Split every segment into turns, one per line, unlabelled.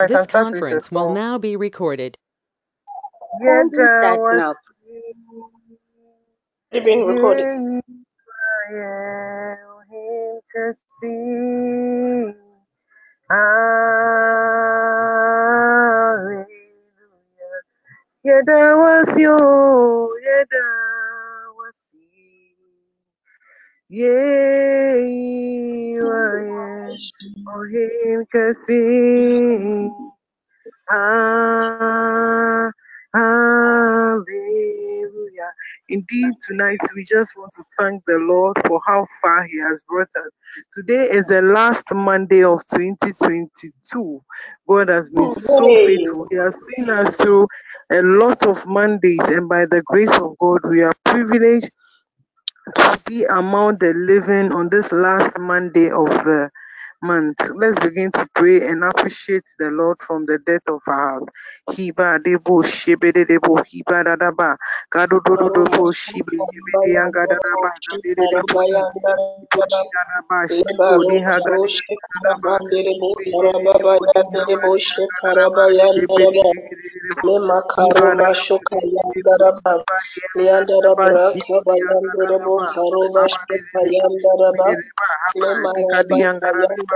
I
This
can start with a
conference will now be recorded.
Yeah,
Kindly
there was
now. It's being recorded.
yeah, him to see. Hallelujah. Yeah, there was you. Yeah, there Oh, see. Ah, hallelujah. Indeed, tonight we just want to thank the Lord for how far He has brought us. Today is the last Monday of 2022. God has been so faithful. He has seen us through a lot of Mondays, and by the grace of God, we are privileged to be among the living on this last Monday of the month. Let's begin to pray and appreciate the Lord from the depth of our hearts. Hiba debo shebe de debo hiba da da ba gado do do do
Aroma
bo shibe debe yanga da da ba
Doroshi
gade de debo
Karabaya
hi ibo
Daraba
shi da da ba shibo
Lebaro
di ha gade
Karoshi
yanga da da ba
Karabanderebo
ibe de de debo
Karababaya
di ha ba
Derebo
di yanga da da ba
Shekarabaya
de de de
Daraba
de de de debo
Lema
hiba da
Karoma
da ba de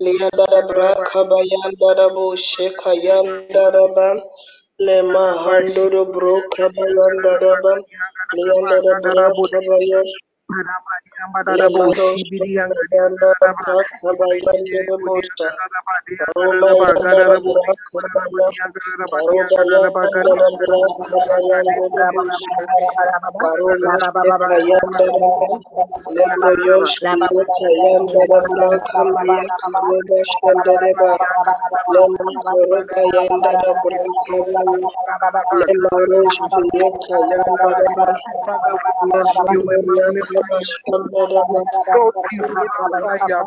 Lema Handoro Broka Bayandaraba Leandara Braka Bayan Lemaro Shayandara Braka
We you
Kaba
your have.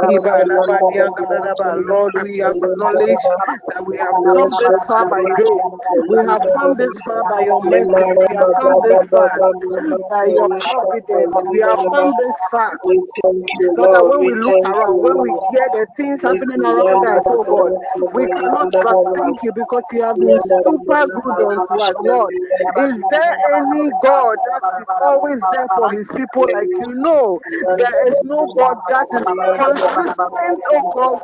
Kama
Lord, we acknowledge that we have come this far by grace. We have come this far by your mercies. We have come this far by your providence. We have come this far so when
We
look around, when we hear the things happening around us, oh God, we cannot but thank you because you have been super good unto us, Lord. Is there any God that always there for his people like you know? There is no God that is consistent, oh God,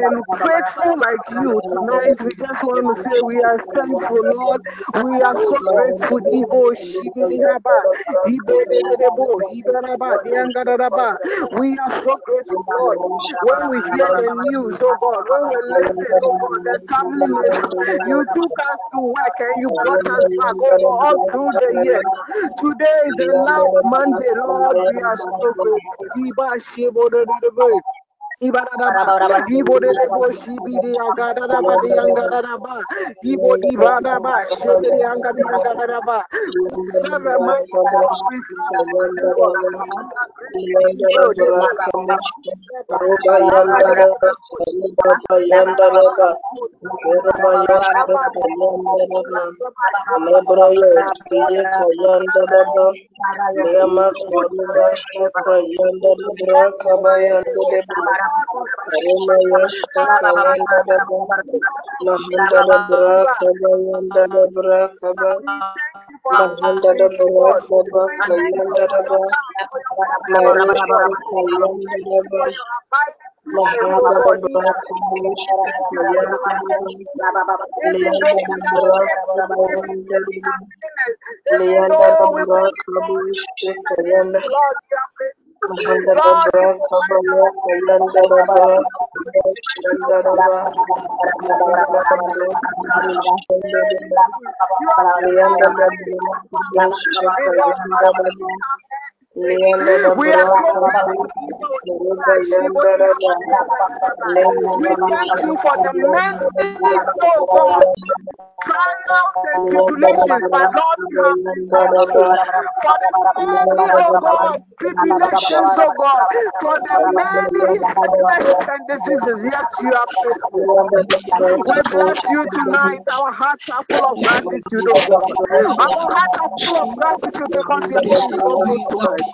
and faithful like you. Tonight, we just want to say we are thankful, Lord. We are so grateful. Ibo shibirihaba, ibedededebo, hibaraba, diangadadaba. We are so grateful, Lord. When we hear the news, oh God, when we listen, oh God, the mercy, you took us to work and you brought us back, oh God, all through the year. Today is the last Monday, Lord. We are so grateful. Badaba, Shibidi, Angadi, Angadadaba. We serve a mighty God, we serve a mighty God. We are grateful,
Yandara
God. This is the
Baraka
day
Mushka
that
Aruba
Abadi,
Yandara Karuba Yandara Yoruba Yoshka
Abadi,
Yandara Lebroyo Yeka Yandara Lema Karuba Shaka Yandara Braka
we thank you for the many, oh God, tribulations, Lord, have. For the many, oh God, tribulations, oh God, for the many sicknesses and diseases, yet you are faithful. We bless you tonight. Our hearts are full of gratitude, oh God. Our hearts are full of gratitude because you
are faithful tonight.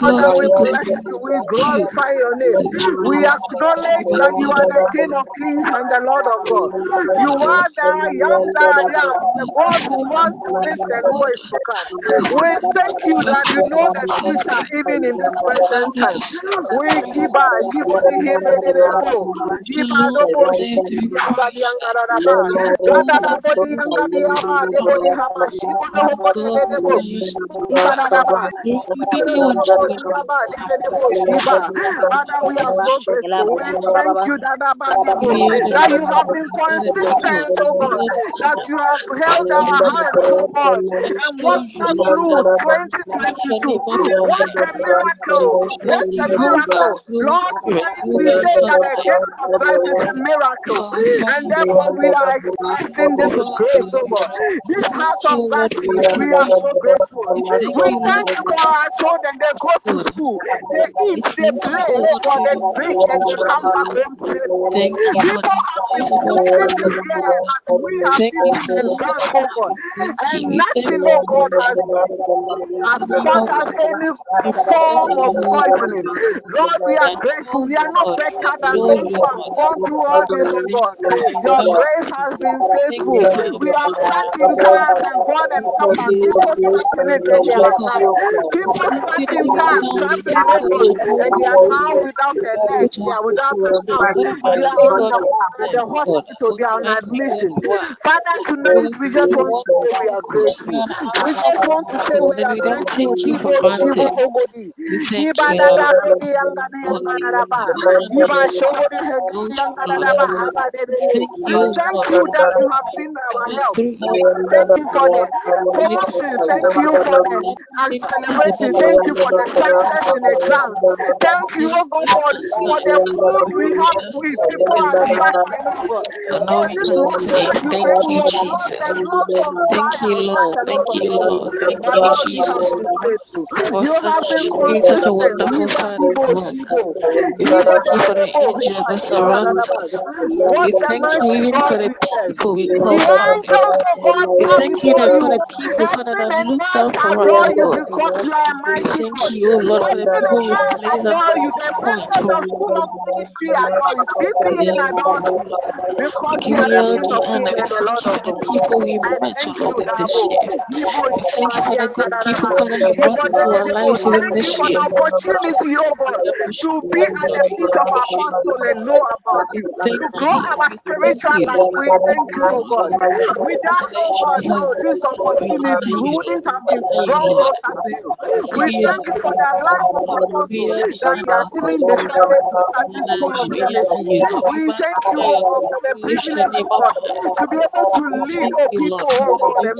Father, we bless you, we glorify your name. We acknowledge that you are the King of Kings and the Lord of God. You are the young, am that I am, the God who wants to
lift
and who is to come. We thank you that you know the future even in this present time. We
give
our
give to him
in
the
name of Jesus. Father, we are so grateful. Thank you
that,
that
you
have been that
you
have held our hands, oh God, and walked us through 2022. What a miracle! What a miracle! Lord, we say that the gift of life is a miracle, and therefore God, we are expressing this grace, oh God. This house of gratitude, we are so grateful.
We thank you
for our children. They go to school, they eat, they play, they
go,
they drink, and they come back home
safe.
People have been
sleeping
here, but we have been
in
God, oh God. And nothing, oh God, has, has caused us any form of poisoning. Lord, we are grateful. We are not better than those who have gone through all this, oh God. Your grace has been faithful. We have sat in class and God and come back.
Give
us
opportunity
again. Keep
us
sat
God, class,
in
evil,
and we are now without a leg.
We
are without a
house.
We are on the, the hospital. We are on admission. Father, tonight we just want to say we are grateful. We just want to say we are grateful. Ibo
Ibo Ogodi.
Iba Dada Rodi
Yanga Yanga
Dada
Ba.
Iba Shogodi
Yanga
Dada Ba.
Abade
Dede.
Thank you
that you have been our help. Thank you for the
promotion.
Thank you for the
celebration.
Thank you for the success in the ground. Thank you, oh God, for, for the food we have
with
people are fasting.
Thank you, Jesus. Thank you, Lord. Thank you, Lord. Thank you, Jesus. for
such been
such a wonderful Father to us. We thank you for the angels that surround us. We thank you thank
you
for the people we
confront.
We thank you for the people, Father, that looks out for us,
Lord.
We thank you, Lord, for the people you place at
the
point. Give you
the
honor. We thank you for the people we met, Father, this year. We thank you for the good people, Father, you brought into our lives even this year.
Opportunity, to be at the feet of
our
apostle and know about you. To grow our spiritual we thank you. Without, oh God, opportunity, we wouldn't have been closer to you.
We
thank you oh for life of that
we
are.
We
thank you,
for
oh the privilege, God, to be able to lead people, and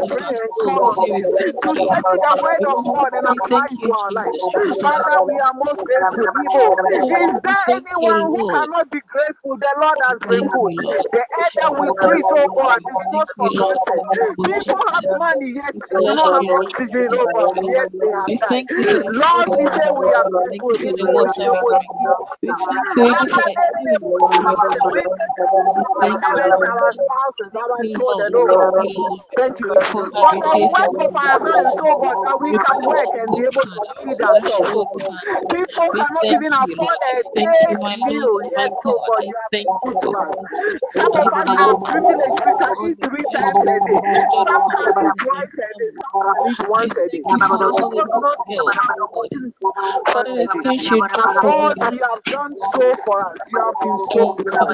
to the word of God and apply it to our
lives.
Father, we are most grateful people. Is there anyone who cannot be grateful? The Lord has been good. The that we preach, oh God, is not
forgotten.
People have money, yet they do not have oxygen, Over, yet they. Lord,
we
say we are grateful.
We you.
Thank you. For
we you what
a
privilege.
Three times. Some twice. Some once
you
have done so for us. You have been so good.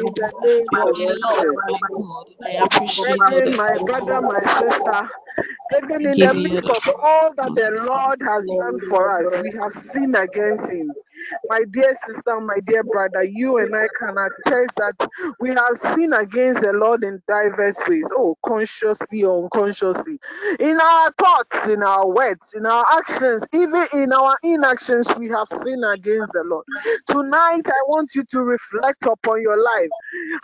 In the name of Jesus.
I appreciate
my brother, my sister, even in the midst of all that the Lord has done for us, we have sinned against Him. My dear sister, my dear brother, you and I can attest that we have sinned against the Lord in diverse ways. Oh, consciously or unconsciously. In our thoughts, in our words, in our actions, even in our inactions, we have sinned against the Lord. Tonight, I want you to reflect upon your life.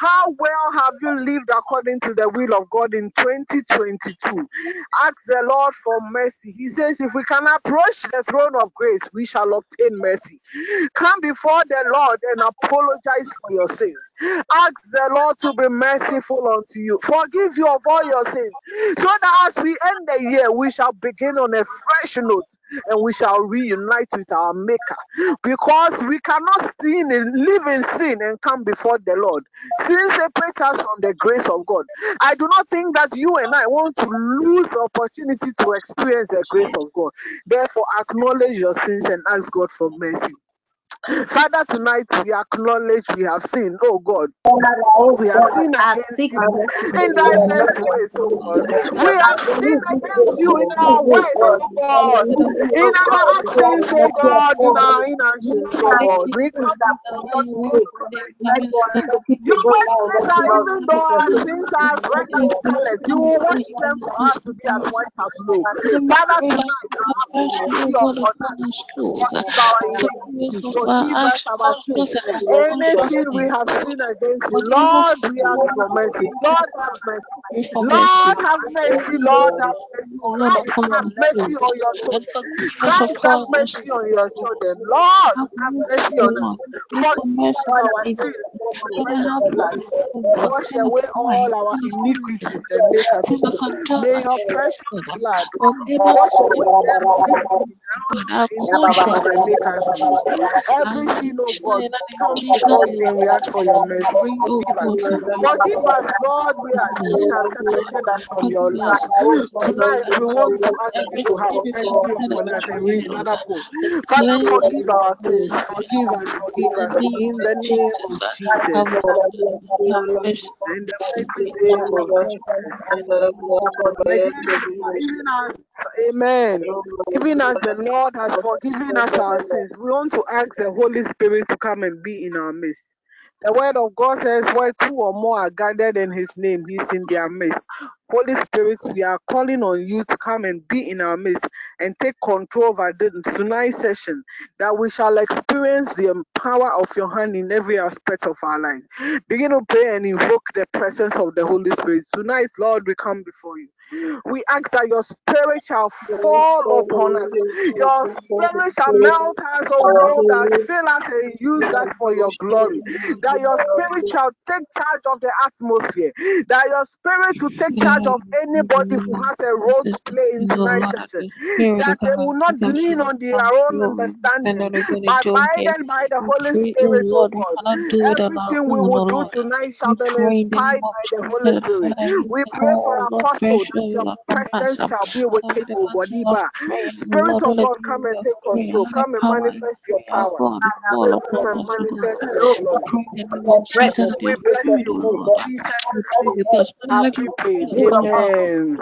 How well have you lived according to the will of God in 2022? Ask the Lord for mercy. He says, if we can approach the throne of grace, we shall obtain mercy. Come before the Lord and apologize for your sins. Ask the Lord to be merciful unto you, forgive you of all your sins, so that as we end the year, we shall begin on a fresh note and we shall reunite with our Maker. Because we cannot sin live in sin and come before the Lord. Sin separates us from the grace of God. I do not think that you and I want to lose the opportunity to experience the grace of God. Therefore, acknowledge your sins and ask God for mercy. Father, tonight we acknowledge we have sinned. Oh God, we have sinned against you in diverse ways, oh God. We have sinned against you in our words, oh God, in our actions, oh God, in our inactions, oh God. We come before oh your throne of mercy. Your that even though our sins are as red as scarlet, you will wash them for us to be as white as snow. Father, tonight, have mercy upon us. Forgive our. Forgive us our sins. Anything we have sinned against you, Lord, we ask for mercy. Lord, have mercy. Lord, have mercy. Lord, have mercy. Christ, have mercy on your children. Christ, have mercy on your children. Lord, have mercy on us. Forgive our sins with the precious blood. Wash away all our iniquities and make us whole. May your precious blood wash away every sin and make us whole. Every sin, oh God, come before you and we ask for your mercy. Forgive us. Forgive us, Lord. We are sin has separated us from your love. Tonight we want to ask you to have mercy upon us and read another poem. Father, forgive our sins. Forgive us, forgive us. In the name of Jesus. In the mighty name of Jesus. Amen. Even as the Lord has forgiven us our sins, we want to ask the Holy Spirit to come and be in our midst. The word of God says, where two or more are gathered in his name, he's in their midst. Holy Spirit, we are calling on you to come and be in our midst and take control over tonight's session, that we shall experience the power of your hand in every aspect of our life. Begin to pray and invoke the presence of the Holy Spirit. Tonight, Lord, we come before you. We ask that your spirit shall fall upon us. Your spirit shall melt us, oh God, oh that fill us and use us for your glory. That your spirit shall take charge of the atmosphere. That your spirit will take charge of anybody who has a role to play in tonight's session. That they will not lean on their own understanding, but guided by the Holy Spirit, oh, oh God. Everything we will do tonight shall be inspired by the Holy Spirit. We pray for our apostle that your presence shall be with him, O God. Spirit of God, come and take control. Come and manifest your power. Come and manifest your glory. We bless you, oh O Jesus. We prayed? Amen.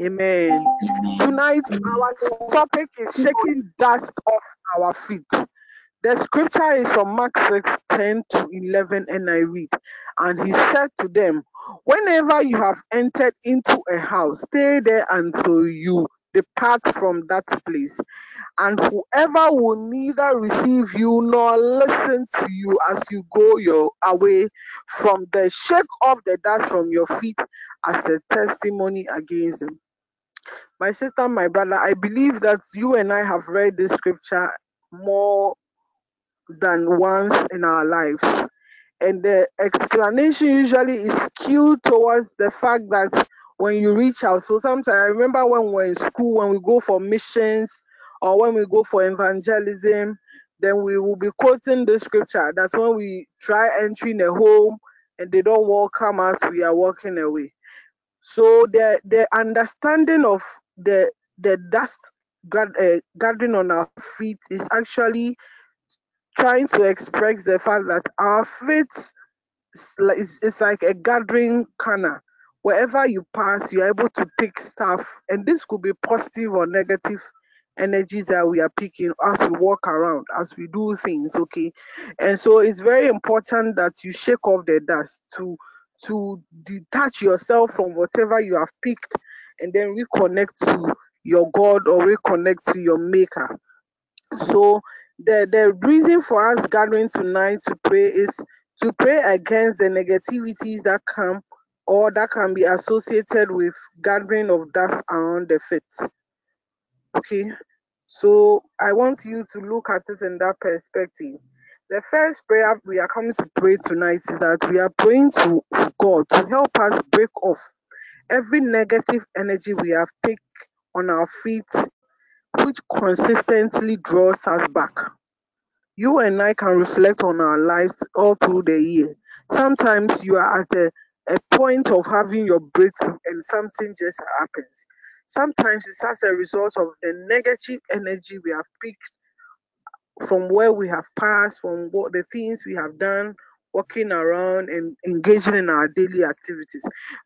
Amen. Tonight, our topic is shaking dust off our feet. The scripture is from Mark 6 10 to 11, and I read. And he said to them, Whenever you have entered into a house, stay there until you depart from that place. And whoever will neither receive you nor listen to you as you go your away from the shake off the dust from your feet as a testimony against them. My sister, my brother, I believe that you and I have read this scripture more than once in our lives. And the explanation usually is skewed towards the fact that when you reach out, so sometimes I remember when we're in school, when we go for missions or when we go for evangelism, then we will be quoting the scripture. That's when we try entering a home and they don't welcome us, we are walking away. So the the understanding of the the dust uh, gathering on our feet is actually trying to express the fact that our feet is, is like a gathering canner. Wherever you pass, you're able to pick stuff, and this could be positive or negative energies that we are picking as we walk around, as we do things, okay? And so it's very important that you shake off the dust to to detach yourself from whatever you have picked and then reconnect to your God or reconnect to your maker. So the the reason for us gathering tonight to pray is to pray against the negativities that come or that can be associated with gathering of dust around the feet. Okay, so I want you to look at it in that perspective. The first prayer we are coming to pray tonight is that we are praying to God to help us break off every negative energy we have picked on our feet, which consistently draws us back. You and I can reflect on our lives all through the year. Sometimes you are at a, a point of having your breakthrough and something just happens. Sometimes it's as a result of the negative energy we have picked from where we have passed, from what the things we have done, walking around and engaging in our daily activities.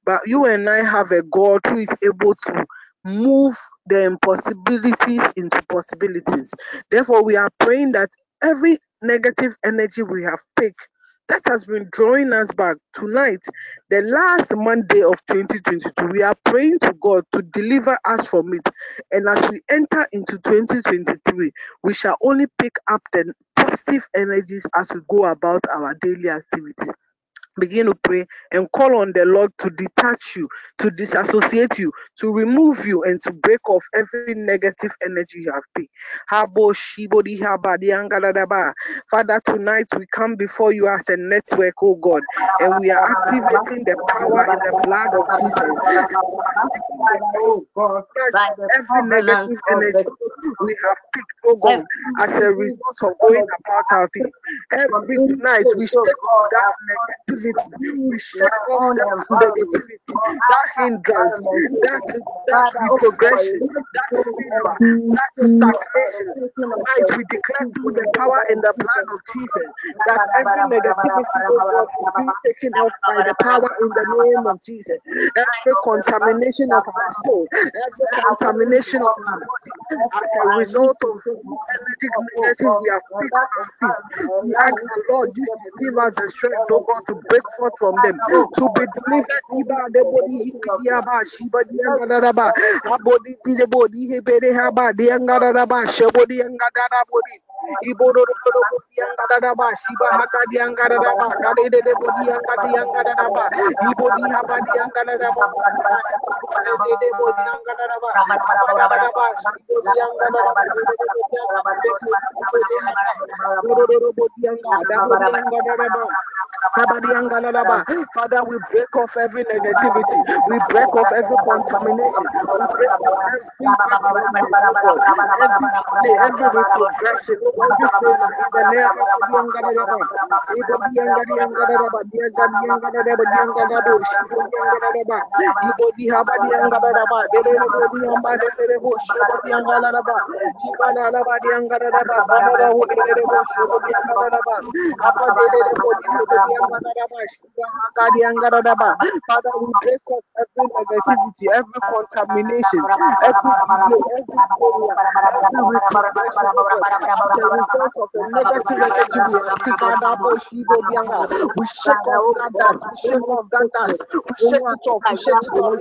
But you and I have a God who is able to move the impossibilities into possibilities. Therefore, we are praying that every negative energy we have picked that has been drawing us back tonight, the last Monday of 2022, we are praying to God to deliver us from it. And as we enter into 2023, we shall only pick up the positive energies as we go about our daily activities begin to pray and call on the Lord to detach you, to disassociate you, to remove you, and to break off every negative energy you have picked. Habo shibodi habadi angadadaba. Father, tonight we come before you as a network, oh God, and we are activating the power in the blood of Jesus.
Oh God,
Every negative energy we have picked, oh God, as a result of going about our feet. Every night we shake
oh
off that
to
negativity, we
my
shake off that negativity, that hindrance, that that
Father, God,
retrogression, that
go and
failure,
be
that stagnation.
the
we declare through the power in the blood of Jesus that every negativity, oh God, is being taken off by the power in the name of Jesus. Every contamination of our soul, every contamination of our body as a result of energy negative we have
and
picked on our feet. We ask the Lord, you give us the strength, oh God, to break forth from them, to be delivered. Iba de body hikidiaba, shiba
let
diangadadaba, abodi de body hebede haba diangadadaba, shabodi angadadabodi. Ibodododobodi angadadaba, shiba haka diangadadaba, kadede de body angadiangadadaba, ibodi haba diangadadaba, de de body angadadaba, abadadadaba, shibodi angadadaba, de de de body angadadaba, ibodi haba, bodododobodi angadadabodi angadadaba. Abadiyangalalaba. Father, we break off every negativity. We break off every contamination. We break off every Father, we break every negativity, every contamination, every every every God, as a result of the negative energy we have picked up, Shibo Dianga. We shake off that dust, we shake off that dust, we shake it off, we shake it off.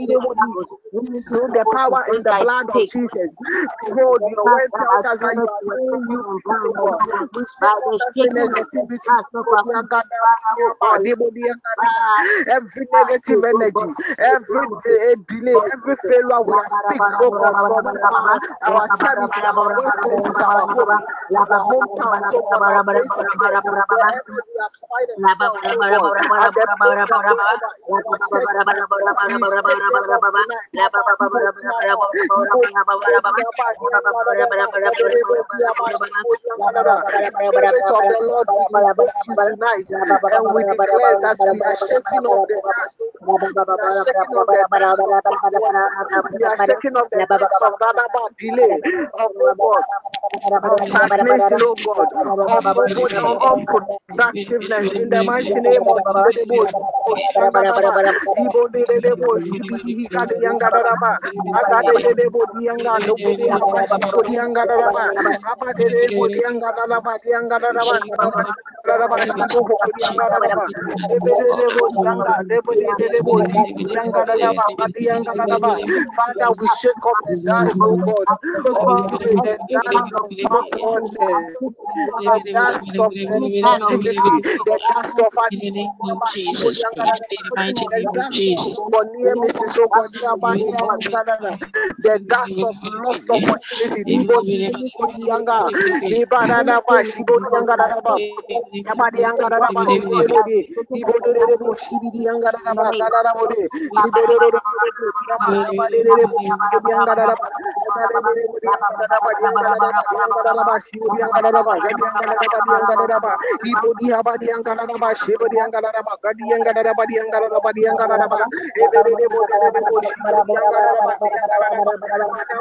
Through the power in the blood of Jesus. Behold, your word tells us that you are feet, oh God. We shake off every
shaking of the
negativity.
dust of our feet. Father, God,
Every negative energy, every delay, every failure we have picked, oh God, from our, our charity, our workplaces, our home, we the of we Diaba, Spirit of the Lord, we you and we declare that we are. We are. We are stagnation, oh God, of unproductiveness in the mighty name of Adi Yangadaba. Father, we shake up the dust, oh God, the of oh backwardness the dust of the dust of
In the name of Jesus Christ, in the mighty
the
name of
dust
Jesus.
of near misses, oh God, the dust of lost opportunity, Dibodi, Yanga, Dibaradaba, Apa? Raba gadi angkara apa, diangkara raba ada apa, diangkara raba shibu diangkara raba gadi angkara raba diangkara raba ada apa, ebe de de apa, de de bo apa, diangkara raba ada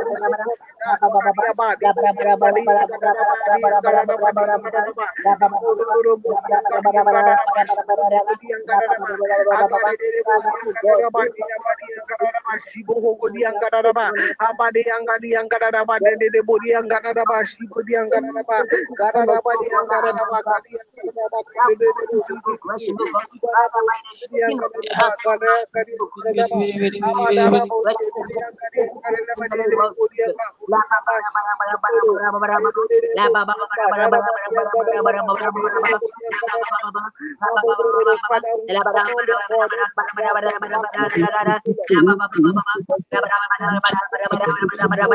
apa, Shibu diangkara raba, apa? Diangkara diangkara raba, dede debo apa, raba, shibu diangkara we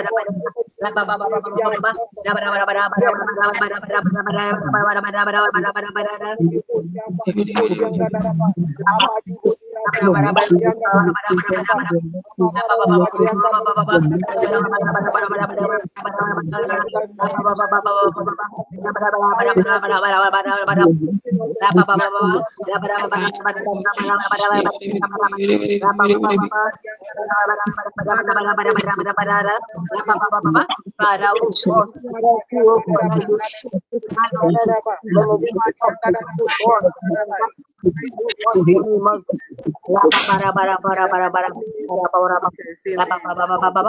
bound apa apa apa
Father, God, thank you, God, that you shift this man unto from a wicked up to good God. God, in the name of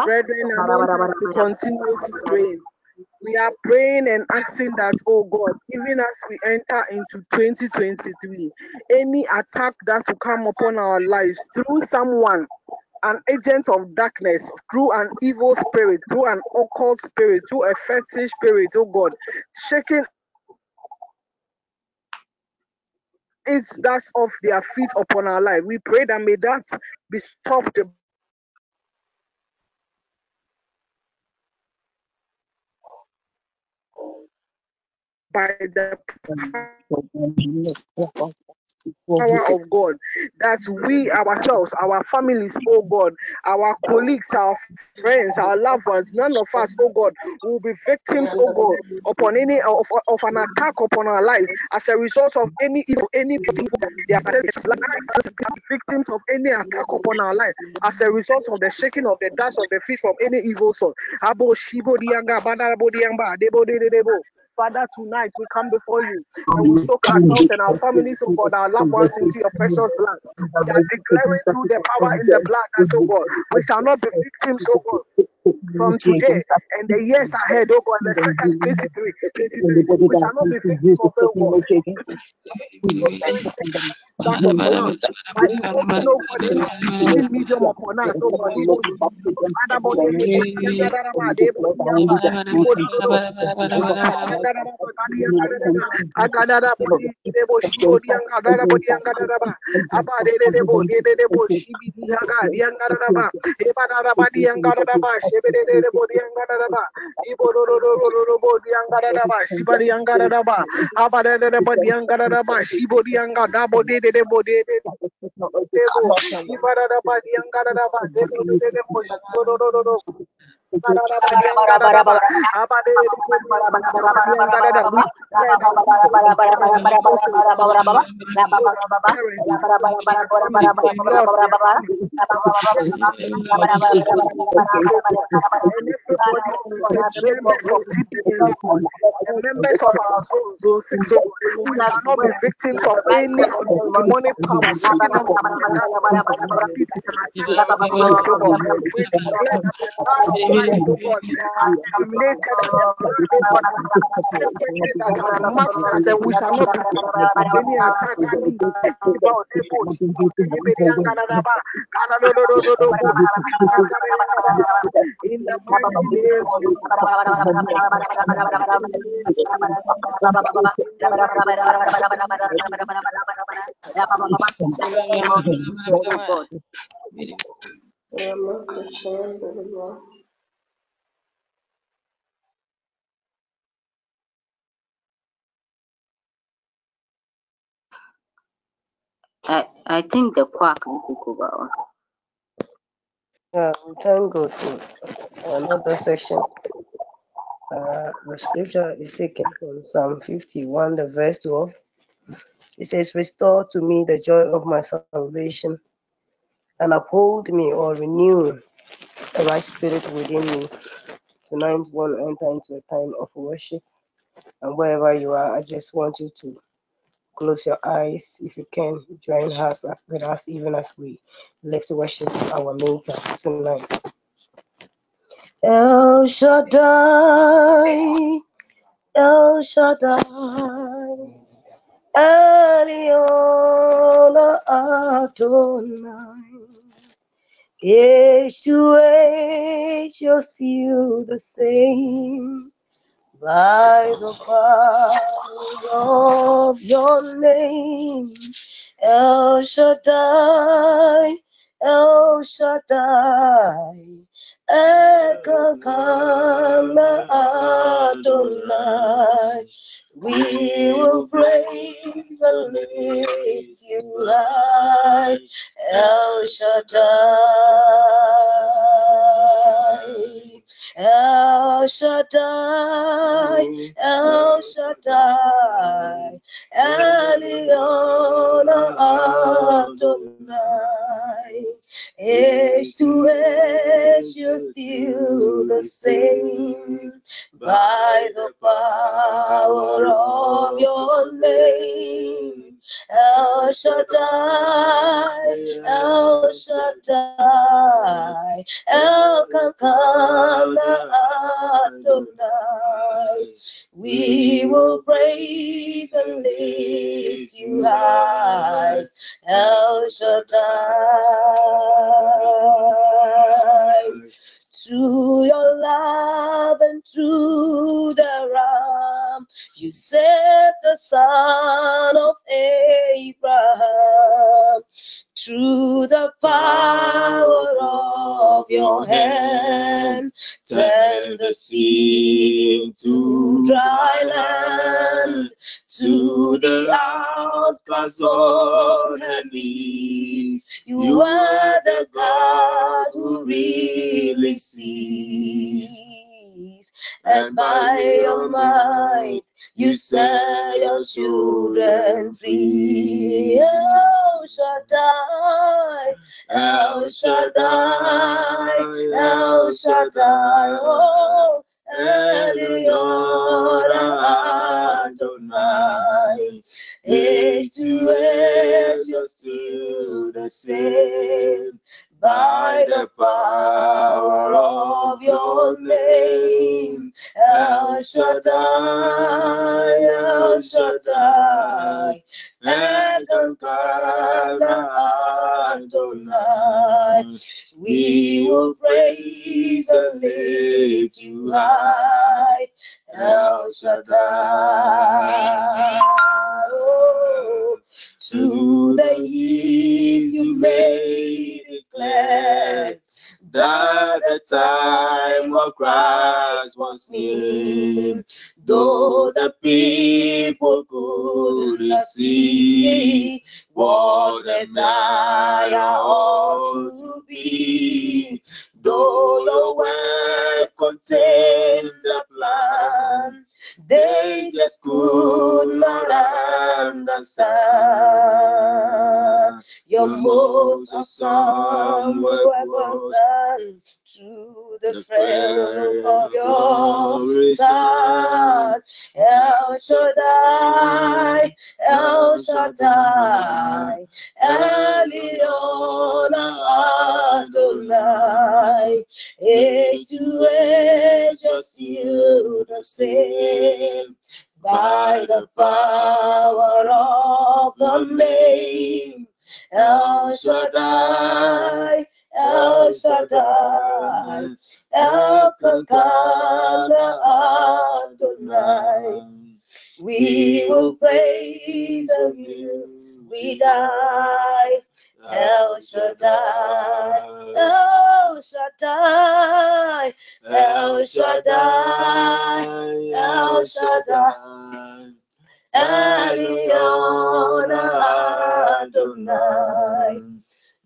Brethren, I want us to continue to. We are praying and asking that, oh God, even as we enter into 2023, any attack that will come upon our lives through someone, an agent of darkness, through an evil spirit, through an occult spirit, through a fetish spirit, oh God, shaking it's dust off their feet upon our life. We pray that may that be stopped by the power of God, that we ourselves, our families, oh God, our colleagues, our friends, our loved ones, none of us, oh God, will be victims, oh God, upon any of, of an attack upon our lives as a result of any evil, any evil, they are victims of any attack upon our life as a result of the shaking of the dust of the feet from any evil soul. Abo shibo dianga, banabo diamba, debo de debo. Father, tonight we come before you and we soak ourselves and our families, oh God, our loved ones into your precious blood. We are declaring through the power in the blood that, oh God, we shall not be victims, oh God, from today and the years ahead, oh God, especially 23, 23. We shall not be oh God, that of the world by imposing, oh God, any, any medium upon us, oh God, Ibo, Father, body, Yagaraba, Debo, Yamba, Ibo, Dodo, Yagaraba, Gadi, Yagaraba, Agadara, body, Debo, Members of our zone, zone shall not be victims of any demonic power the blood of Christ, God, has eliminated the blood, God, separated that has marked us, and we shall not be victims of any attack. In the mighty name
I, I think the quack can take over.
Yeah, we can go to another section. Uh, the scripture is taken from Psalm 51, the verse 12. It says, Restore to me the joy of my salvation and uphold me or renew the right spirit within me. Tonight, we want to enter into a time of worship. And wherever you are, I just want you to close your eyes if you can. Join us uh, with us even as we lift worship to our Maker tonight. El Shaddai, El Shaddai, Elyon Adonai. Age to age, you're still the same. By the power of your name, El Shaddai, El Shaddai, Ekakana Adonai. We will praise and lift you high, El Shaddai. El Shaddai, El mm-hmm. Shaddai, Elyon Adonai. Age to age, you're still the same. By the power of your name, El Shaddai, El Shaddai, El Kakana Adonai. We will praise and lift you high, El Shaddai. Through your love and through the ram, you set the son of Abraham. Through the power of your hand, turn the sea into dry land. To the outcast on her knees, you are the God who really sees. And by your might, you set your children free. El Shaddai, El Shaddai, El Shaddai, oh, Elyon Adonai. Age to age, you're the same. By the power of your name, El Shaddai, El Shaddai, Elkanah Adonai. We will praise and lift you high, El Shaddai. Oh, to the years you may declare that the time of Christ was near. Though the people could not see what the Messiah ought to be, though your word contained the plan, they just could not understand your most awesome work was done to the friend of your son. El Shaddai, El Shaddai, Elyon Adonai, age to age, just you the same. By the power of the name, El Shaddai, El Shaddai, El Kakana Adonai. We will praise you, we die. El Shaddai, El Shaddai, El Shaddai, El Shaddai, Elyon Adonai.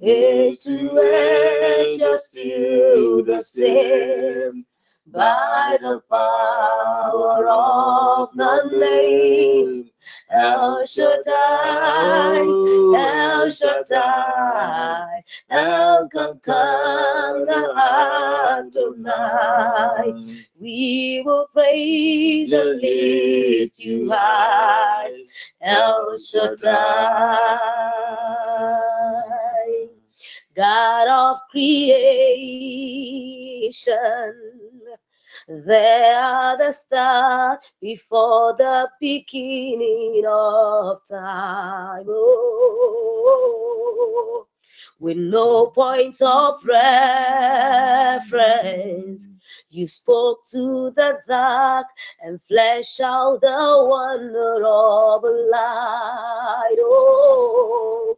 Age to age, you're still the same. By the power of the name, El Shaddai, El Shaddai, El Kakana Adonai. We will praise and lift you high, El Shaddai. God of creation, there are the stars before the beginning of time. Oh, with no point of reference, you spoke to the dark and fleshed out the wonder of light. Oh,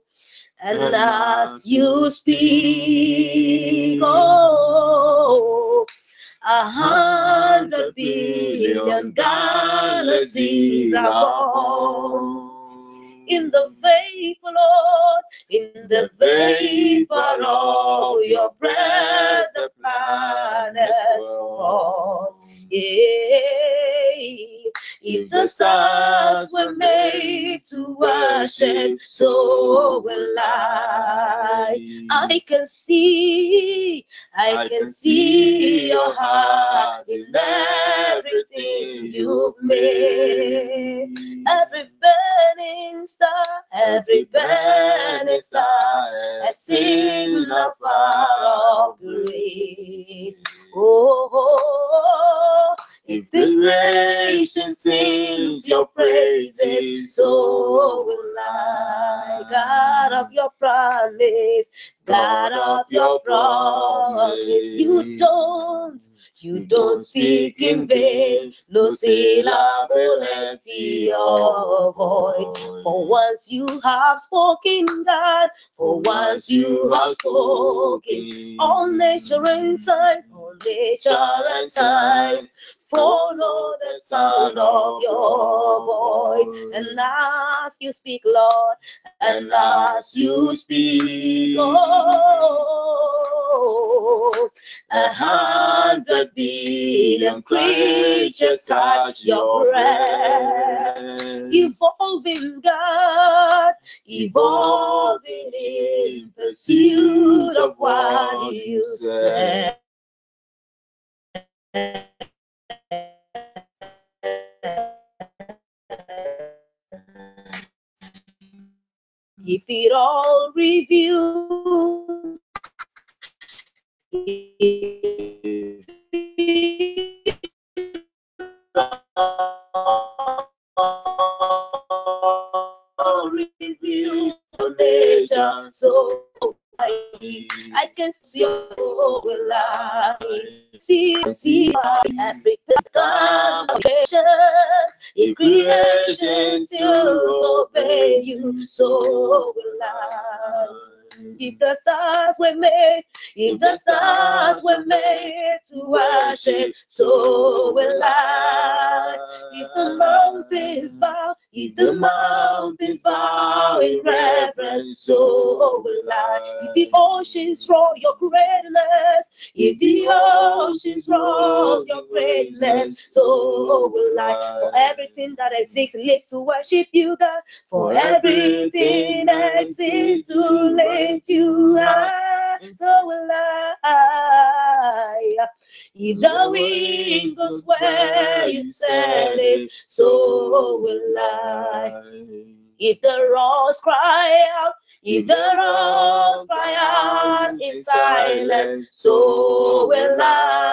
and as you speak, oh, a hundred billion galaxies are born. In the vapor, Lord, in the vapor of your breath, the planets fall. Yeah. If the stars were made to worship, so will I. I can see, I can see your heart in everything you've made. Every burning star, every burning star I seen the fire of grace. Oh, oh, oh, oh, oh. If the nation sings your praises, so will I. God of your promise, God of your promise, you don't. You don't speak in vain, no syllable empty or void. For once you have spoken, God, for once you have spoken, all nature and signs, all nature and signs, follow the sound of your voice. And as you speak, Lord, and as you speak, Lord, a hundred billion creatures touch your breath. Evolving God, evolving in pursuit of what you said. If it all reveals, if all reveals nation, so I, I can see your I see see every creation in creation to obey you, so will I. If the stars were made, if the stars were made to worship, so will I. If the mountains bow, if the mountains bow in reverence, so will I. If the oceans roar your greatness, if the oceans roar your greatness, so will I. For everything that exists lives to worship you, God. For everything that exists to lift you high. so will I. If the wind goes where you said it, so will I. If the rocks cry out, if the rocks cry out in silence, so will I.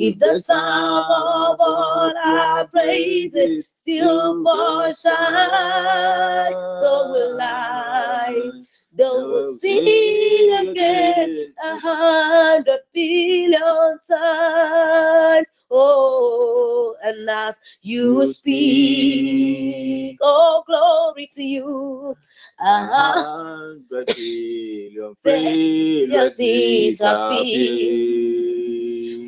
If the sum of all our praises still falls shine, so will I. Though we'll sing again a hundred billion times. Oh, and as you speak, oh, glory to you.
A uh-huh. hundred billion praises appear.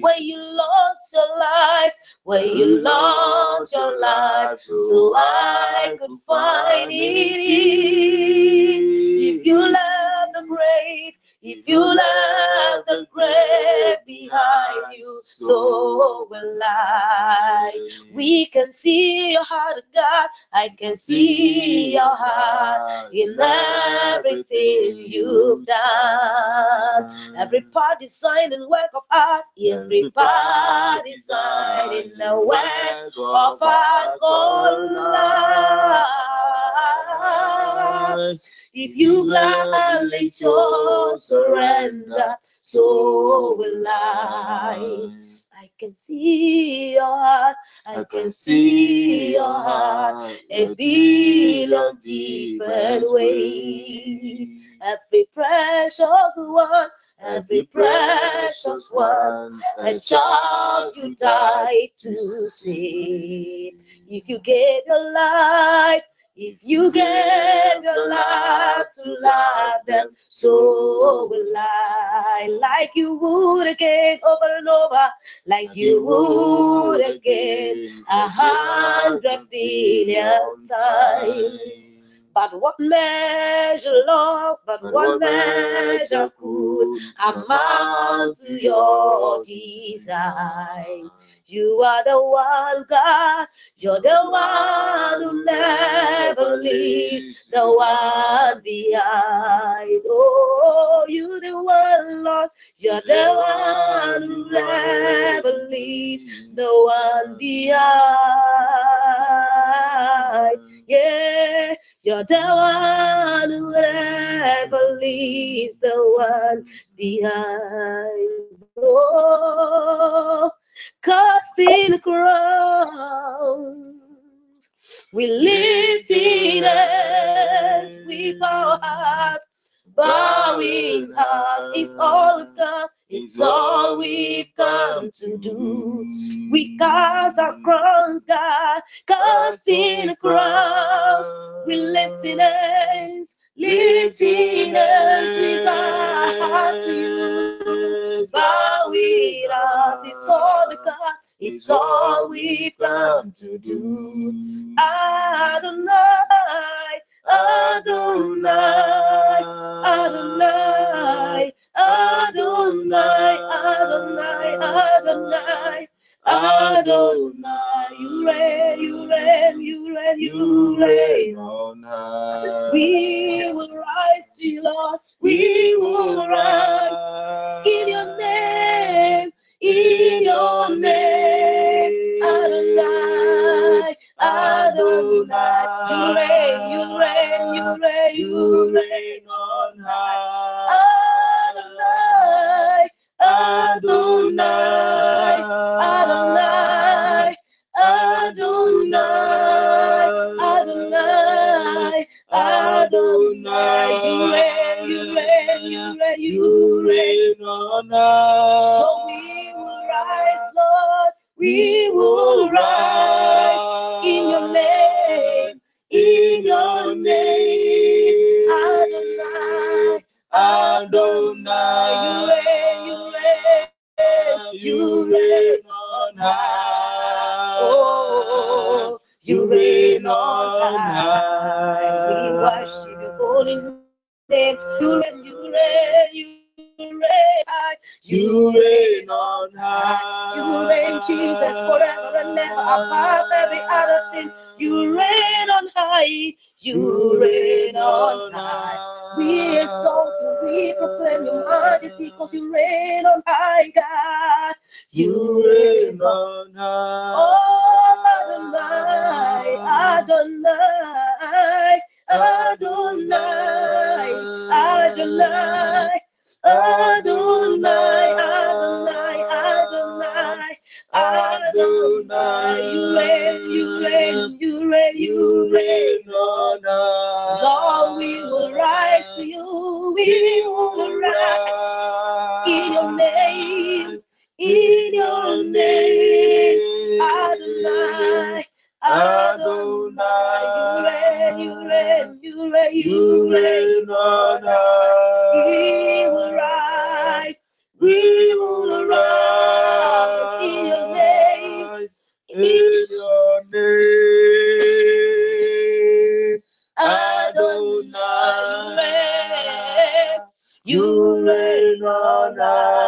When you lost your life, where you lost your life, so oh, I could find it. If you left the grave, if you left the grave behind you, so will I. We can see your heart, God. I can see your heart in everything you've done. Every part designed and work of art, every part designed in the work of art, God. If you gladly chose surrender, so will I. I can see your heart, I can see your heart, a billion different ways. Every precious one, every precious one, a child you died to save. If you gave your life, if you gave your life to love them, so will I. Like you would again over and over, like you would again a hundred billion times. But what measure, Lord, but what measure could amount to your design? You are the one, God, you're the one who never leaves, the one behind. Oh, you're the one, Lord, you're the one who never leaves, the one behind. Yeah, you're the one who never leaves, the one behind. Oh, cast in the crowns. We lift in hands with our hearts, bowing hearts. It's all of God, it's all we've come to do. We cast our crowns, God, cast in the crowns. We lift in hands, lifting with our hearts to you. Bowing hearts, it's all God. It's all we've come to do. Adonai, Adonai, Adonai, Adonai, Adonai, Adonai, Adonai. You reign, you reign, you reign, you reign
on high.
We will rise to you, Lord. We will rise in your name, in your name, Adonai, Adonai. You reign, you reign, you reign, you reign on high. Adonai, Adonai, Adonai, Adonai, Adonai. You reign, you reign, you reign, you reign
on high.
so we will rise, Lord. We will rise in your name, in your name, Adonai, Adonai. You reign on high. Oh, you reign on high. We worship your holy name. You reign, you reign, you reign high.
You reign on high.
You reign, Jesus, forever and ever, above every other thing. You reign on high. You reign on high. We exalt you, we proclaim your majesty, because you reign on high, God.
You reign on high.
Oh, Adonai, Adonai, Adonai, Adonai, Adonai, Adonai, Adonai. You reign, you reign, you reign, you reign.
on high.
Lord, we will rise to you. We will rise in your name, in your name, Adonai. Adonai, you reign, you reign, you reign,
You
reign.
on high.
On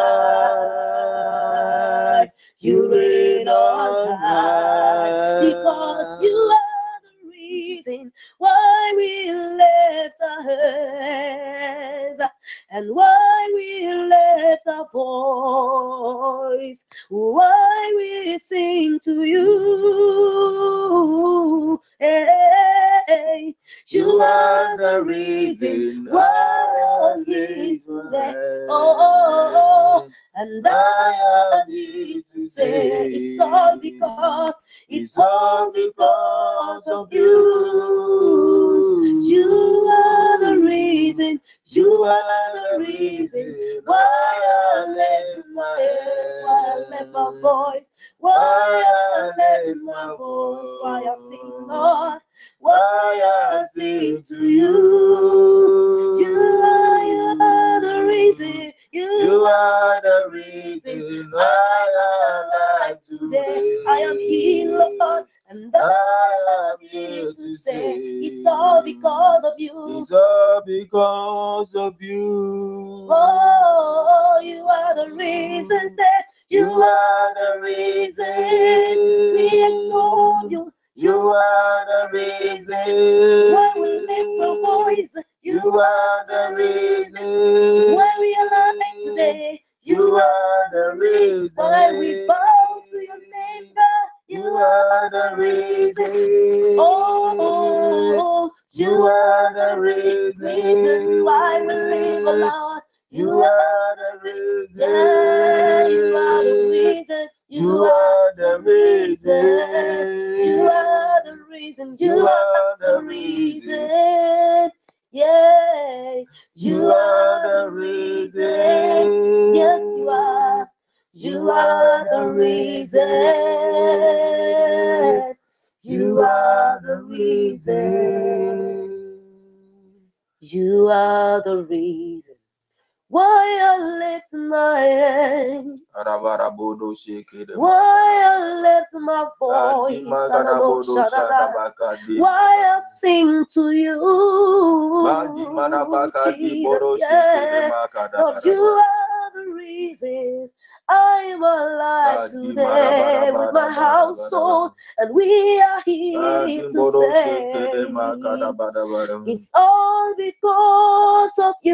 it's all because of you.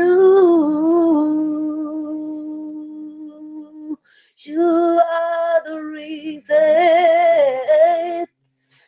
You are the reason.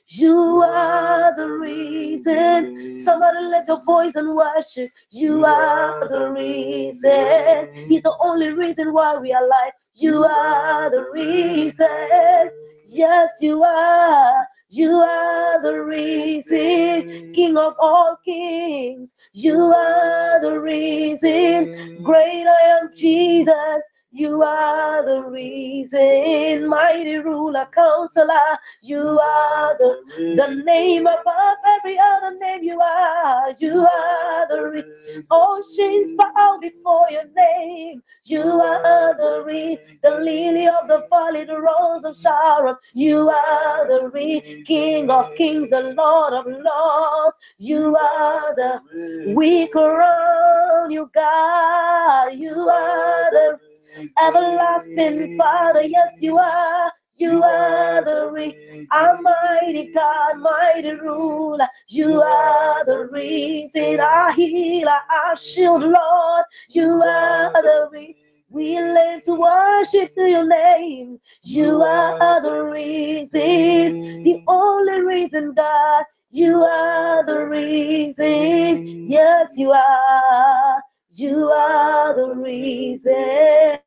You are the reason. Somebody let your voice and worship. You are the reason. He's the only reason why we are alive. You are the reason. Yes, you are. You are the reason. King of all kings. You are the reason. Great I am Jesus. You are the reason, mighty ruler, counselor. You are the, the name above every other name. You are, you are the reason. Oceans bow before your name. You are the re, the lily of the valley, the rose of Sharon. You are the re, King of kings, the Lord of lords. You are the we crown you, God. You are the everlasting Father. Yes, you are. You are the reason. Almighty God, mighty ruler. You are the reason. Our healer, our shield, Lord. You are the reason. We live to worship to your name. You are the reason, the only reason, God. You are the reason. Yes, you are. You are the reason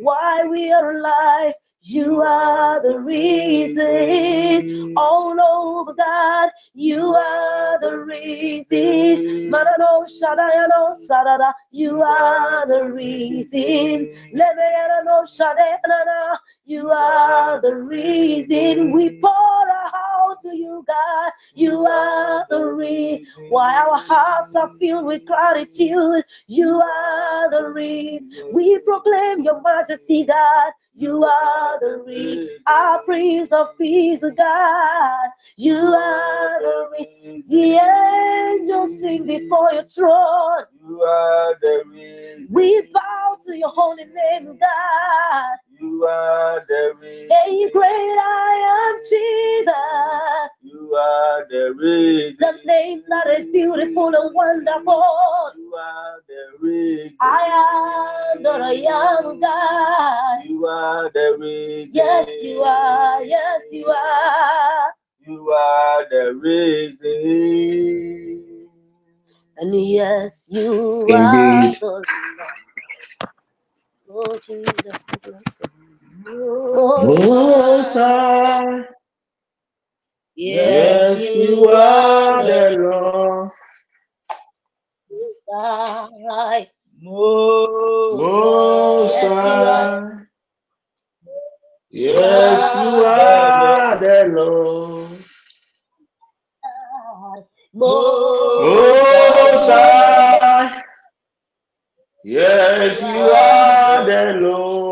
why we are alive. You are the reason. All over, God, you are the reason. Marano Shadayano Sadada, you are the reason. Lemeano Shadayana, you are the reason. We pour out to you, God. You are the reason. Why our hearts are filled with gratitude. You are the reason. We proclaim your majesty, God. You are the reason. Our Prince of Peace, God. You are the reason. The angels sing before your throne.
You are the reason.
We bow to your holy name, God.
You are the reason.
Hey, great I am Jesus.
You are the reason.
The name that is beautiful and wonderful.
You are the reason.
I am that I am God.
You are the reason.
Yes, you are. Yes, you are.
You are the reason.
And yes, you
Indeed.
are the Lord. Oh, Jesus, bless you.
Most High.
Yes,
you are the Lord.
High.
Most
Yes, you are.
High. Yes, you are the Lord. Most High. Yes, you are the Lord.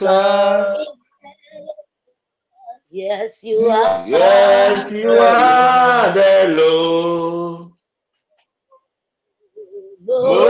High.
Yes, you are.
Yes, you are the Lord. Most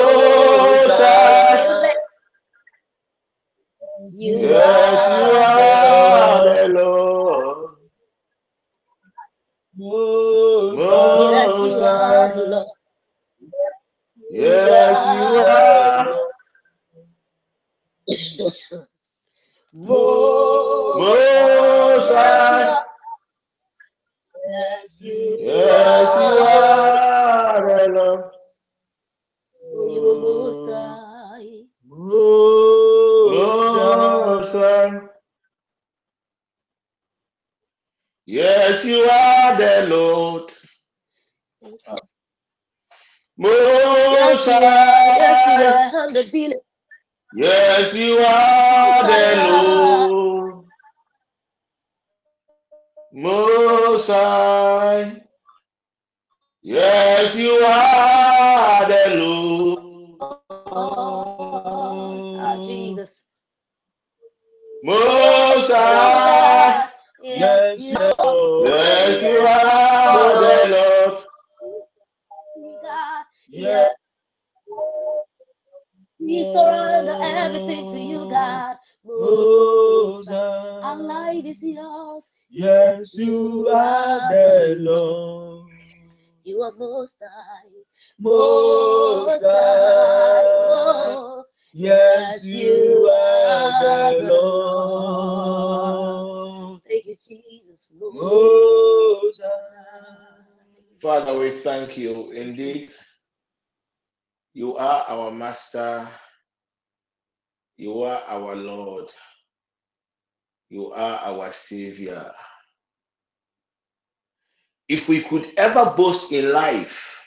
If we could ever boast in life,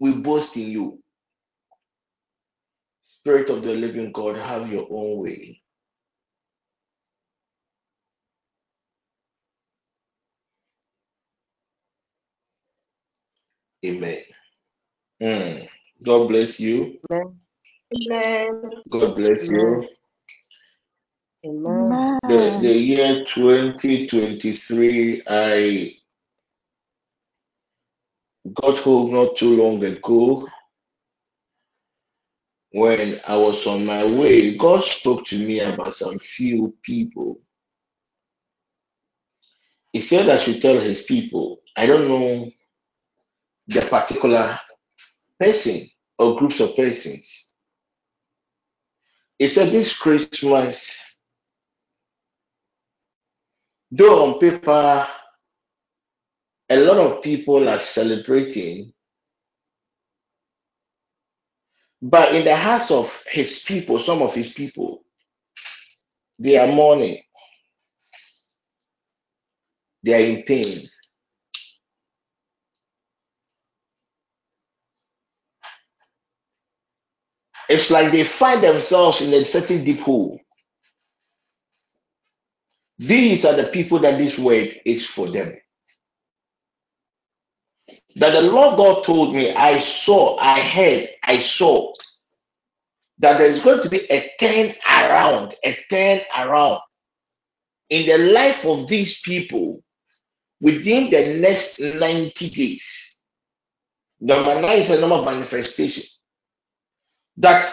we boast in you. Spirit of the living God, have your own way. Amen. Mm. God bless you.
Amen.
Amen.
God bless
Amen.
you.
Amen.
The, the year 2023, I got home not too long ago. when I was on my way, God spoke to me about some few people. He said I should tell his people, I don't know the particular person or groups of persons. He said this Christmas, though on paper a lot of people are celebrating, but in the hearts of his people, some of his people, they are mourning, they are in pain. It's like they find themselves in a certain deep hole. These are the people that this word is for them. That the Lord God told me, I saw, I heard, I saw that there's going to be a turn around, a turn around in the life of these people within the next 90 days. Number nine is a number manifestation. That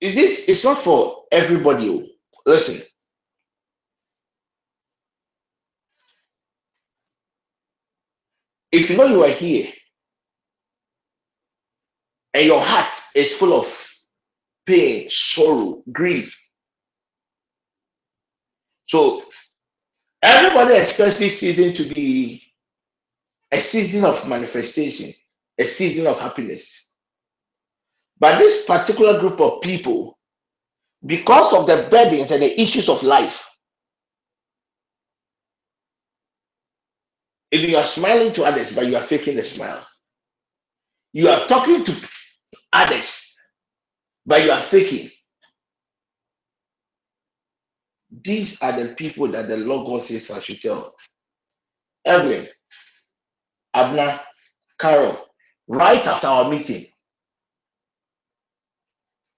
this is not for everybody. oh. Listen, if you know you are here and your heart is full of pain, sorrow, grief. So everybody expects this season to be a season of manifestation, a season of happiness. But this particular group of people, because of the burdens and the issues of life, if you are smiling to others, but you are faking the smile, you are talking to others, but you are faking. These are the people that the Lord God says I should tell. Evelyn, Abner, Carol, right after our meeting,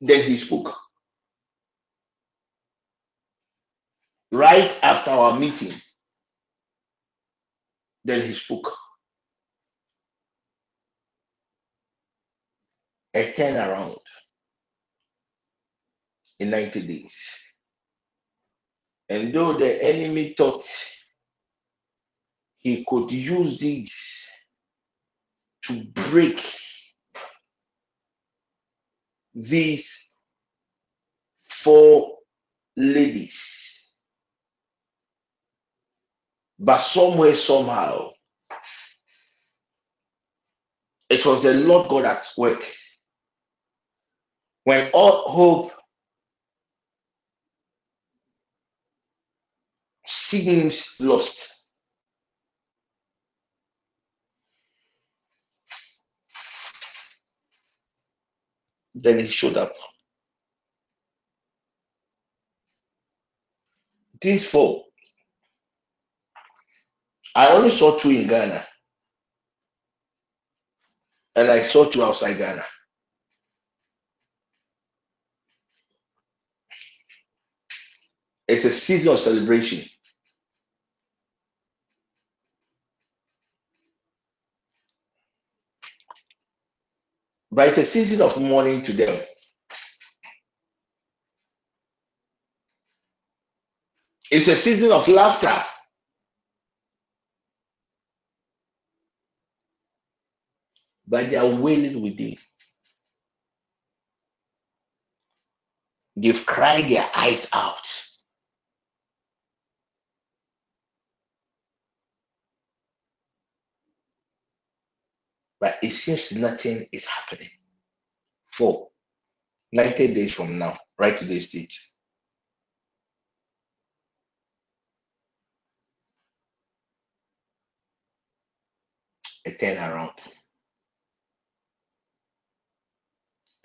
then he spoke. Right after our meeting, then he spoke. A turnaround in 90 days. And though the enemy thought he could use this to break these four ladies, but somewhere, somehow, it was the Lord God at work. When all hope seems lost, then he showed up. These four, I only saw two in Ghana, and I saw two outside Ghana. It's a season of celebration, but it's a season of mourning to them. It's a season of laughter, but they are wailing within. They've cried their eyes out, but it seems nothing is happening. For 90 days from now, right to this date, a turnaround,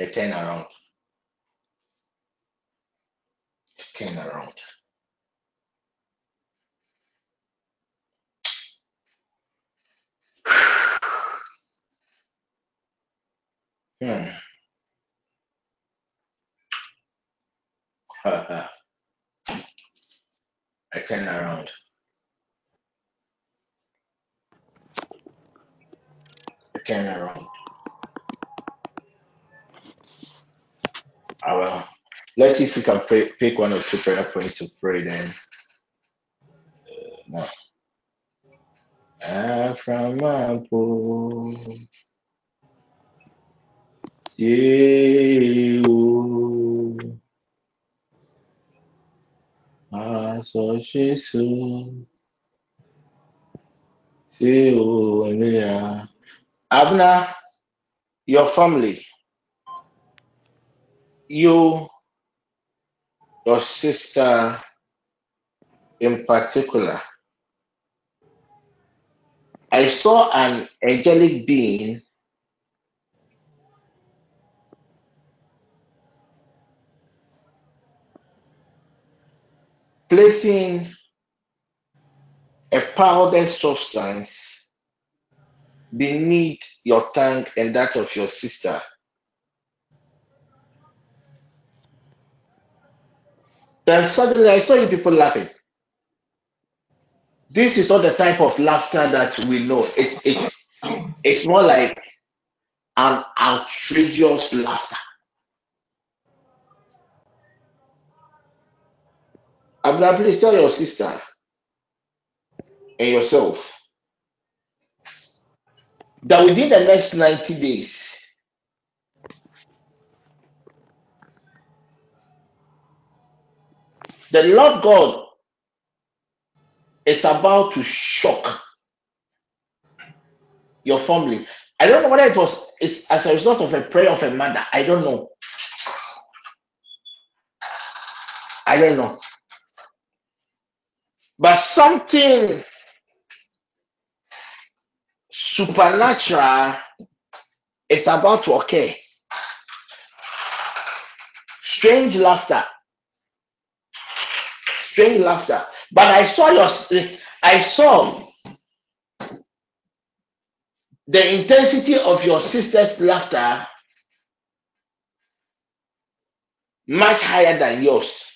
a turnaround, a turnaround. Hmm. a turnaround, a turnaround. Ah, I will. Let's see if we can pray, pick one or two prayer points to pray then. Uh, no. Aframapo, Dieu, Aso Jesu. Abner, your family, you, your sister in particular, I saw an angelic being placing a powdered substance beneath your tongue and that of your sister. Then suddenly I saw you people laughing. This is not the type of laughter that we know. It's it's it's more like an outrageous laughter. Abdullah, please tell your sister and yourself that within the next 90 days, the Lord God is about to shock your family. I don't know whether it was it's as a result of a prayer of a mother. I don't know. I don't know. But something supernatural is about to occur. Strange laughter, strange laughter. But I saw your I saw the intensity of your sister's laughter much higher than yours.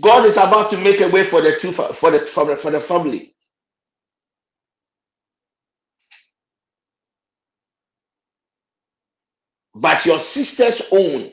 God is about to make a way for the two for the for the, for the family. But your sister's own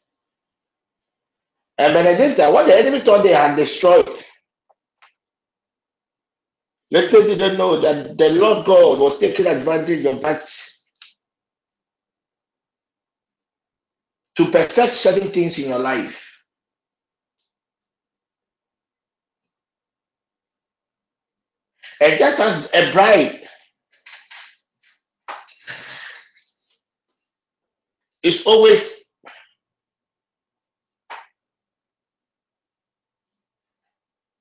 And Benedicta, what the enemy thought they had destroyed, little didn't know that the Lord God was taking advantage of that to perfect certain things in your life. And just as a bride is always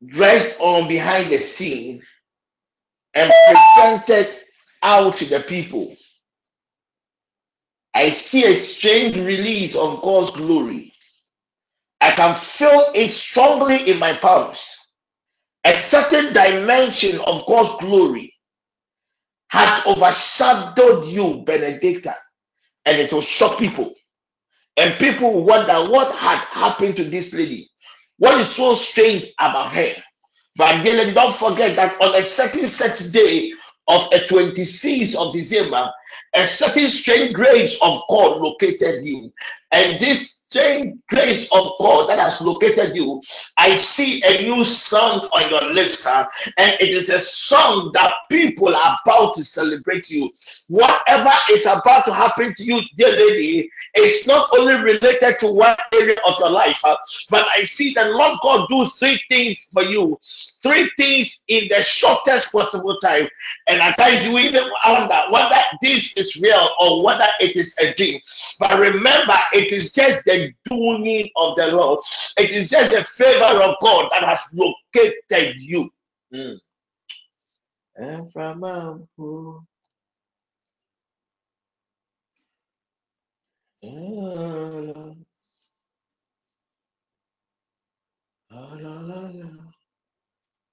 dressed on behind the scene and presented out to the people, I see a strange release of God's glory. I can feel it strongly in my palms. A certain dimension of God's glory has overshadowed you, Benedicta, and it will shock people. And people wonder what had happened to this lady. What is so strange about her? But again, don't forget that on a certain set day of a 26th of December, a certain strange grace of God located him. And this strange grace of God that has located you, I see a new song on your lips, sir. And it is a song that people are about to celebrate you. Whatever is about to happen to you, dear lady, it's not only related to one area of your life, uh, but I see the Lord God do three things for you, three things in the shortest possible time. And at times you even wonder whether this is real or whether it is a dream. But remember, it is just the the doing of the Lord. It is just the favor of God that has located you. Mm. And from Ampu. Oh, la, la, la.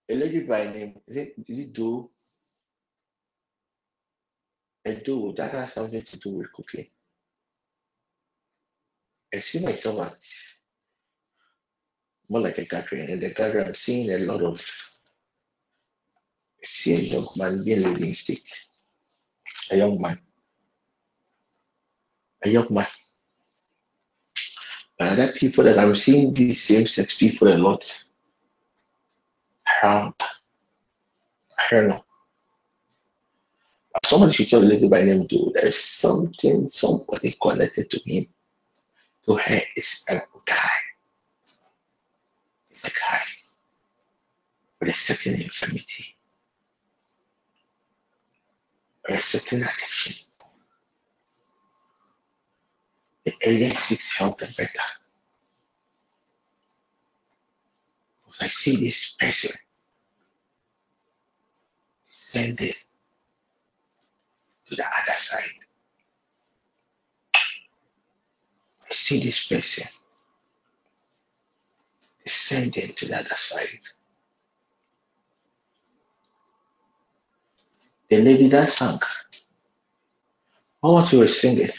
A lady by name, is it, is it Do? A Do, that has something to do with cooking. I see myself at more like a gathering. In the gathering, I'm seeing a lot of I see a young man being led in state. A young man. A young man. But other people that I'm seeing these same sex people a lot around. I don't know. Somebody should tell a lady by name Do. There's something, somebody connected to him, to her. It's a guy. It's a guy with a certain infirmity, with a certain addiction. The alien seeks health and better. Because I see this person sending to the other side. I see this person descending to the other side. The lady that sang, what you were singing,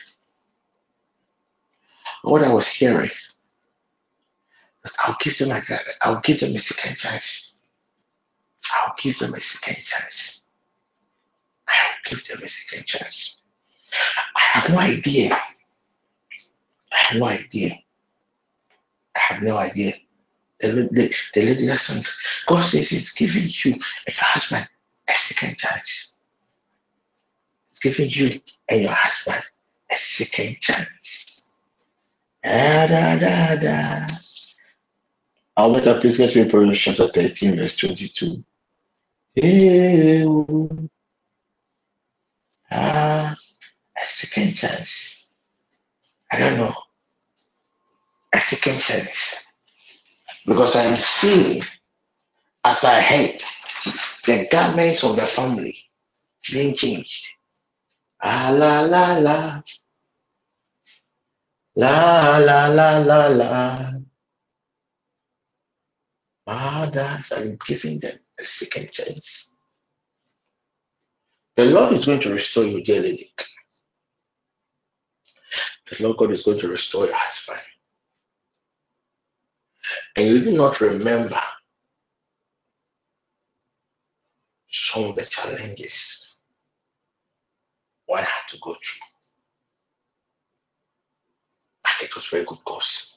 what I was hearing, I'll give them a I'll give them a second chance. I'll give them a second chance. I'll give them a second chance. I have no idea. I have no idea. I have no idea. The, the, the lady that sang, God says it's giving you and your husband a second chance. It's giving you and your husband a second chance. Da, da, da, da. Alberta, please get me Proverbs chapter 13, verse 22. Eh, oh, Ah, a second chance. I don't know. A second chance. Because I am seeing, after I heard, the garments of the family being changed. Ah, la, la, la. La, la, la, la, la. Mothers are giving them a second chance. The Lord is going to restore you, dear lady. The Lord God is going to restore your husband. And you do not remember some of the challenges one had to go through. But it was very good cause.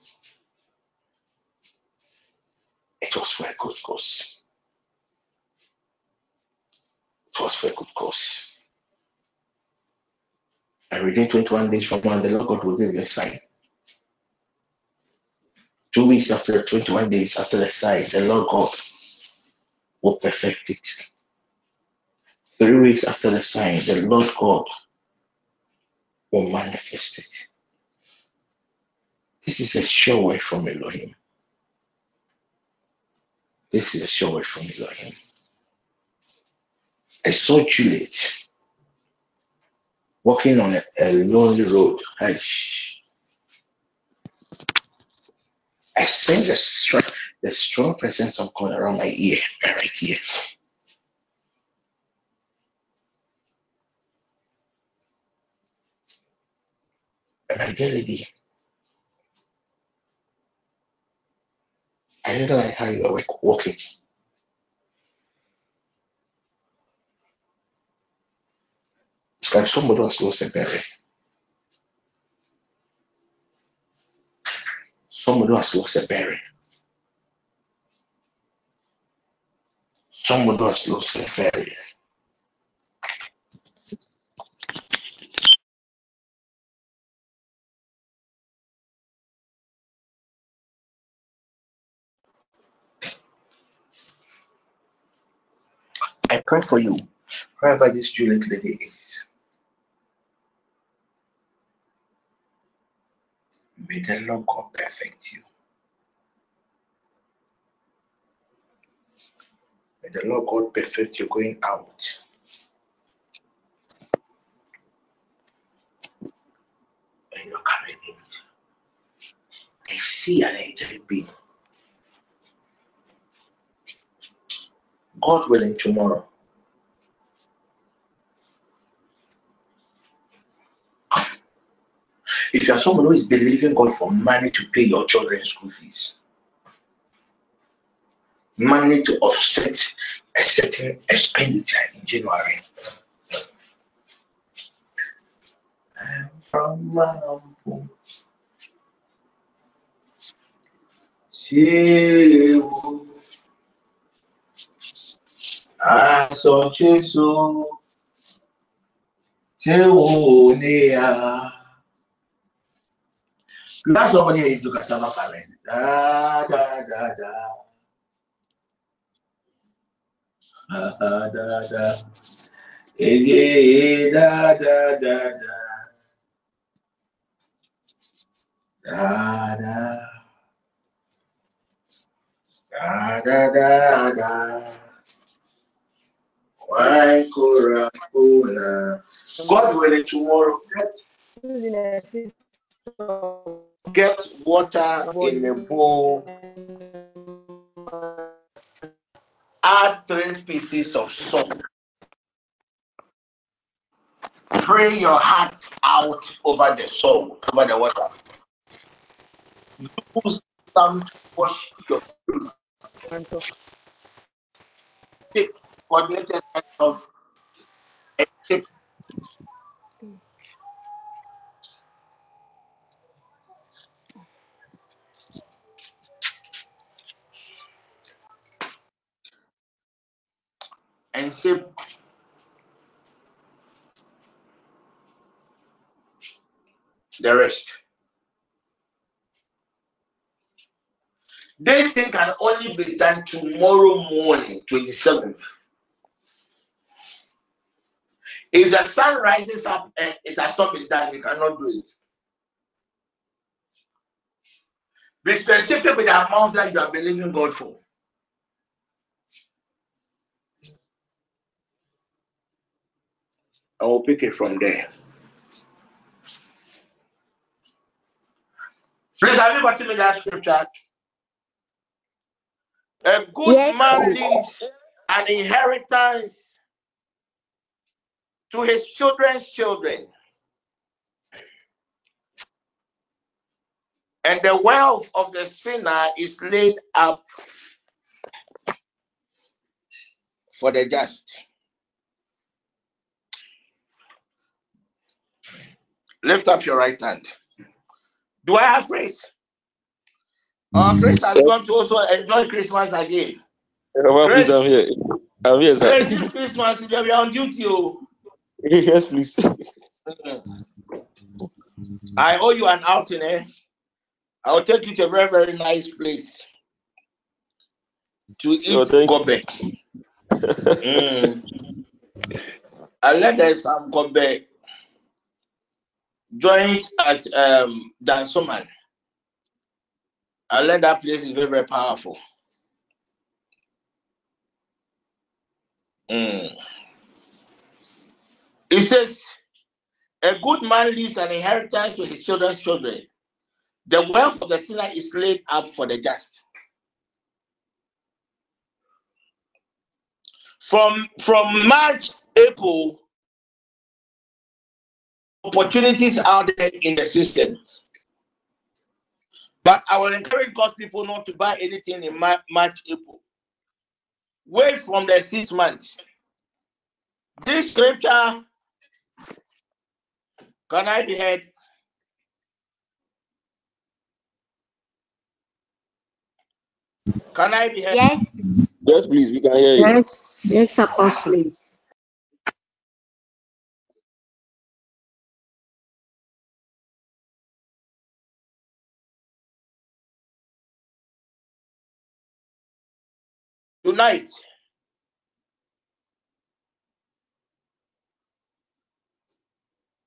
It was a good cause. It was a good cause. And within 21 days from now, the Lord God will give you a sign. Two weeks after 21 days after the sign, the Lord God will perfect it. Three weeks after the sign, the Lord God will manifest it. This is a sure way from Elohim. This is a sure way from Elohim. I saw Juliet walking on a, a lonely road. I, I sense the strong, the strong presence of God around my ear, my right ear. And my dear lady, I didn't like how you were walking. Like somebody has lost a berry. Somebody has lost a berry. Somebody has lost a berry. I pray for you, wherever this Juliet lady is. May the Lord God perfect you. May the Lord God perfect you going out and you're coming in. I see an angelic being God willing, tomorrow. If you are someone who is believing God for money to pay your children's school fees, money to offset a certain expenditure in January. From Mambo. Ṣéwó, aṣọ Jésù, a. That's somebody into cassava farming. Da da da da. Da da da da. Da da da da. Da da. Da da da. Why Coca-Cola? God willing, tomorrow get, get water in a bowl. Add three pieces of salt. Pray your heart out over the salt, over the water. Use some to wash your tip coordinated of a tip and sip the rest. This thing can only be done tomorrow morning, 27th. If the sun rises up and it has not been done, you cannot do it. Be specific with the amount that you are believing God for. I will pick it from there. Please, have you gotten me that scripture? A good
Yes.
man leaves an inheritance to his children's children. And the wealth of the sinner is laid up for the just. Lift up your right hand. Do I have grace? Oh, Chris has gone to also enjoy Christmas again.
Well, please, I'm here. I'm here, sir.
Grace, this Christmas, you are on duty. oh.
yes, please.
I owe you an outing, eh? I will take you to a very, very nice place to
Sure,
eat
thank
gobe. Mm. I let there some gobe joint at um Dansoman. I learned that place is very, very powerful. Mm. It says, A good man leaves an inheritance to his children's children. The wealth of the sinner is laid up for the just. From from March, April, opportunities out there in the system. But I will encourage God's people not to buy anything in Mar- March, April. Wait from the six months. This scripture, can I be heard? Can I be heard?
Yes.
Yes, please, we can hear you.
Yes. Yes, Apostle.
Tonight,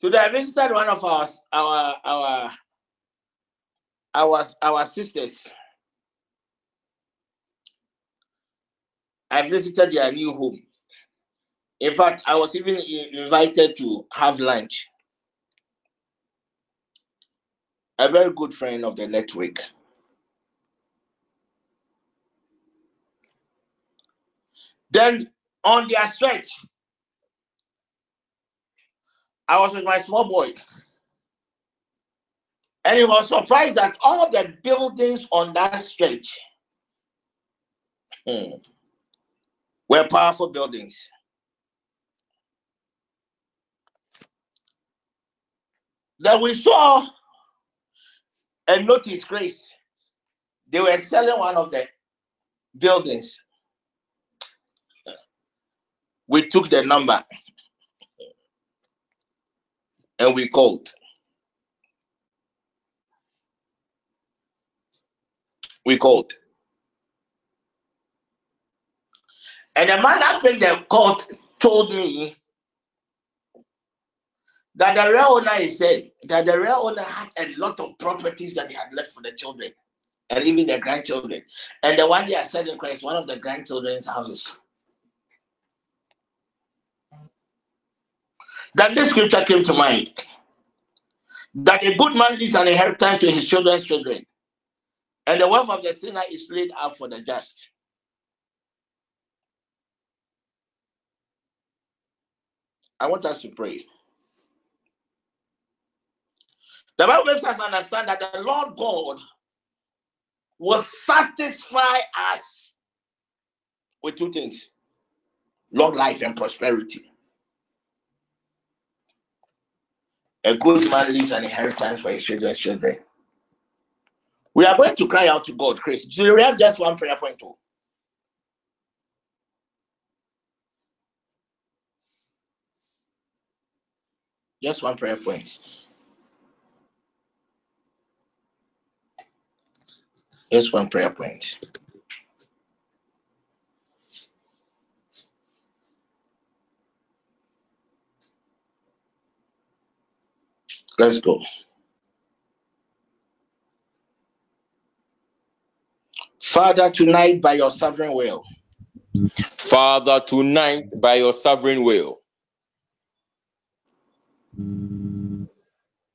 today I visited one of our our our our our sisters. I visited their new home. In fact, I was even invited to have lunch. A very good friend of the network. Then on their stretch, I was with my small boy. And he was surprised that all the buildings on that stretch hmm, were powerful buildings. Then we saw and notice grace. They were selling one of the buildings. We took the number and we called. We called. And the man that paid the court told me that the real owner is dead, that the real owner had a lot of properties that he had left for the children and even the grandchildren. And the one they are selling is one of the grandchildren's houses. Then this scripture came to mind that a good man leaves an inheritance to his children's children, and the wealth of the sinner is laid out for the just. I want us to pray. The Bible makes us understand that the Lord God will satisfy us with two things long life and prosperity. A good man leaves an inheritance for his children's children. We are going to cry out to God, Chris. Do we have just one prayer point? Too? Just one prayer point. Just one prayer point. Let's go. Father, tonight by your sovereign will.
Father, tonight by your sovereign will.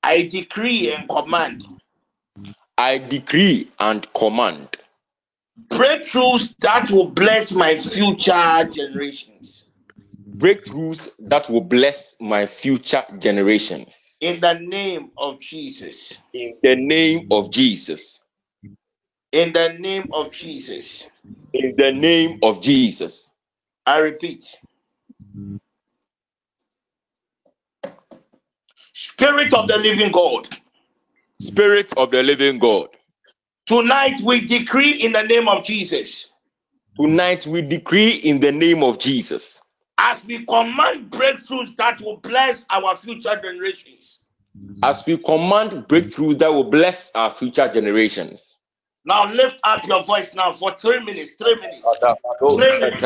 I decree and command.
I decree and command
breakthroughs that will bless my future generations.
Breakthroughs that will bless my future generations.
In the name of Jesus.
In the name of Jesus.
In the name of Jesus.
In the name of Jesus.
I repeat. Spirit of the living God.
Spirit of the living God.
Tonight we decree in the name of Jesus.
Tonight we decree in the name of Jesus.
As we command breakthroughs that will bless our future generations.
As we command breakthroughs that will bless our future generations.
Now lift up your voice now for three minutes. Three minutes.
Three minutes.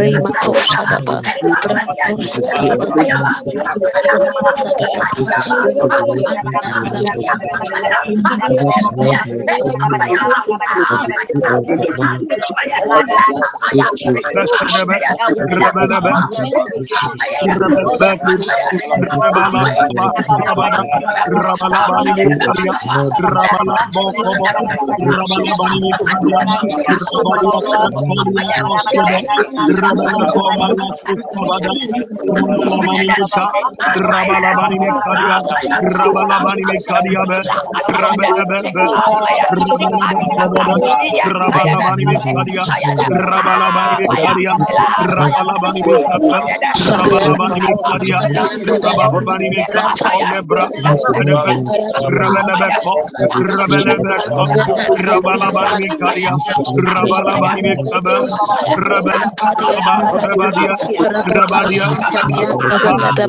Rima Koshadaba,
Rabala Rabala bani me kadia, Rabala bani me kadia be, Rabala be be,
Rabala bani me kadia, Rabala bani me kadia, Rabala
bani me kadia,
Rabala
bani me kadia, Rabala bani me kadia, bra, Rabala be ko, Rabala be ko, Rabala bani
me kadia,
Rabala
bani me kadia, Rabala, Rabala, Rabadia, Rabadia, Rabadia,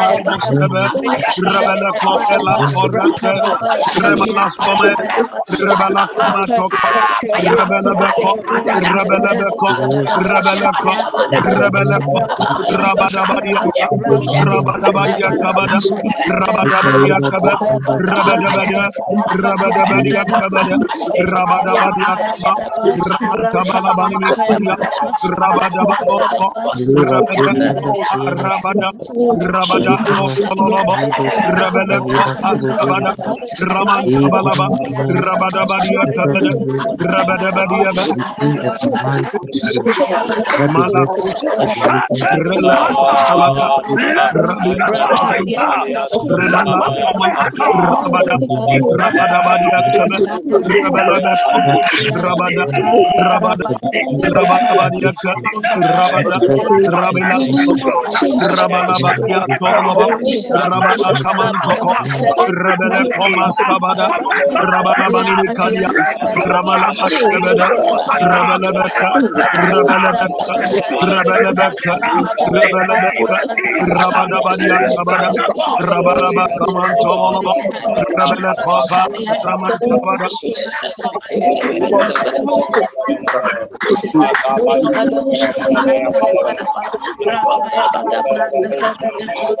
Reba Kosebe, Rabada Rabada Rabada Rabada Karabo, Rababa Kamantoko, Rebele Thomas Kabada,
Rababa Manikalia, Rabala Ashkebede, Rabele Beka, Rabele Beka, Rabele Beka, Rabele Beka, Rabada Badia Kabada, Rababa Kamantomo, Rabele Koba, Ramantabada. Thank you.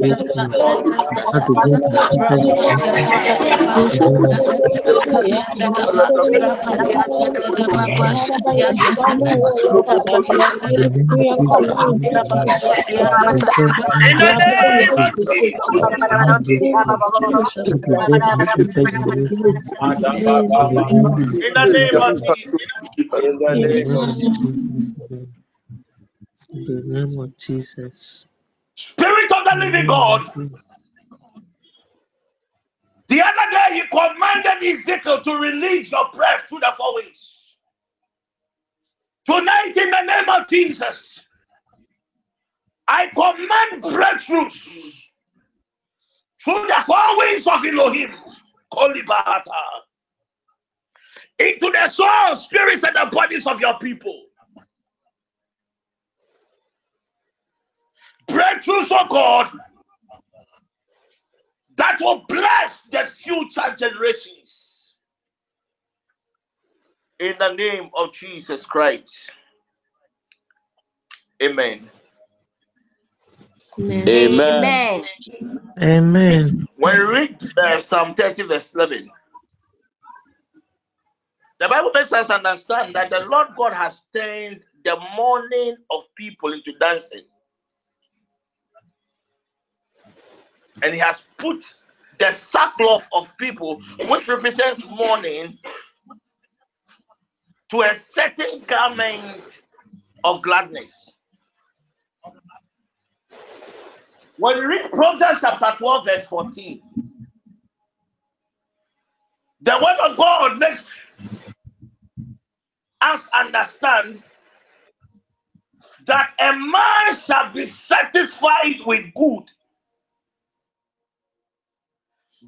In Proverbs 13, In the name of Jesus. Spirit the living God. The other day he commanded Ezekiel to release your breath through the four winds. Tonight, in the name of Jesus, I command breakthroughs through the four winds of Elohim, Kolibahata, into the soul, spirits, and the bodies of your people. Breakthroughs, oh God, that will bless the future generations. In the name of Jesus Christ. Amen.
Amen.
Amen.
When we read uh, Psalm 30, verse 11, the Bible makes us understand that the Lord God has turned the mourning of people into dancing. And He has put the sackcloth of people, which represents mourning, to a certain garment of gladness. When we read Proverbs chapter 12, verse 14, the word of God makes us understand that a man shall be satisfied with good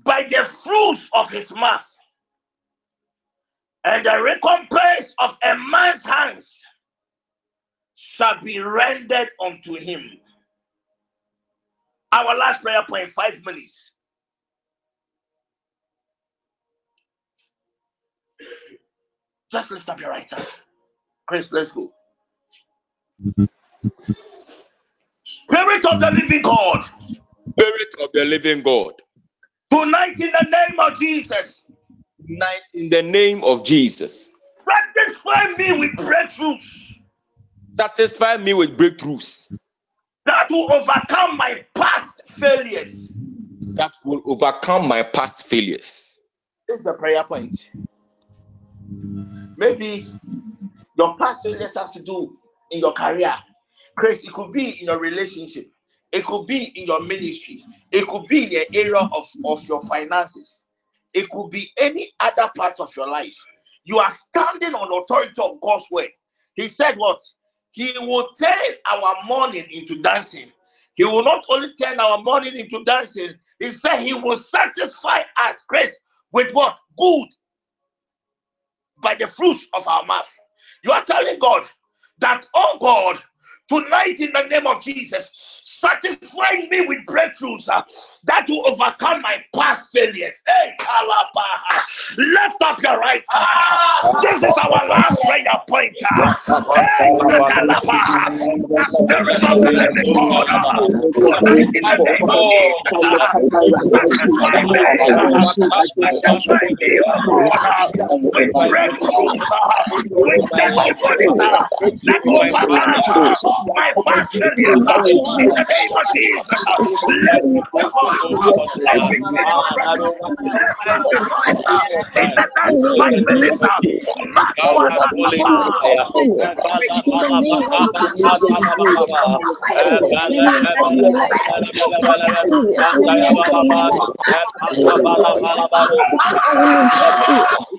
by the fruits of his mouth, and the recompense of a man's hands shall be rendered unto him. Our last prayer point, five minutes. Just lift up your right hand. Chris, let's go. Mm-hmm. Spirit of the living God,
Spirit of the living God,
tonight in the name of Jesus,
tonight in the name of Jesus,
satisfy me with breakthroughs
satisfy me with breakthroughs
that will overcome my past failures.
that will overcome my past failures.
This is the prayer point. Maybe your past failures have to do in your career. Chris, it could be in your relationship. It could be in your ministry. It could be in the area of, of your finances. It could be any other part of your life. You are standing on authority of God's word. He said what? He will turn our mourning into dancing. He will not only turn our mourning into dancing, he said he will satisfy us, grace, with what? Good by the fruits of our mouth. You are telling God that, oh God, tonight in the name of Jesus, satisfy me with breakthroughs uh, that will overcome my past failures. Hey, Kalapa, lift up your right hand. This is our last prayer point. uh. Hey, Sakalapa, the spirit the living uh,
my master is Jesus. Let me. Thank you.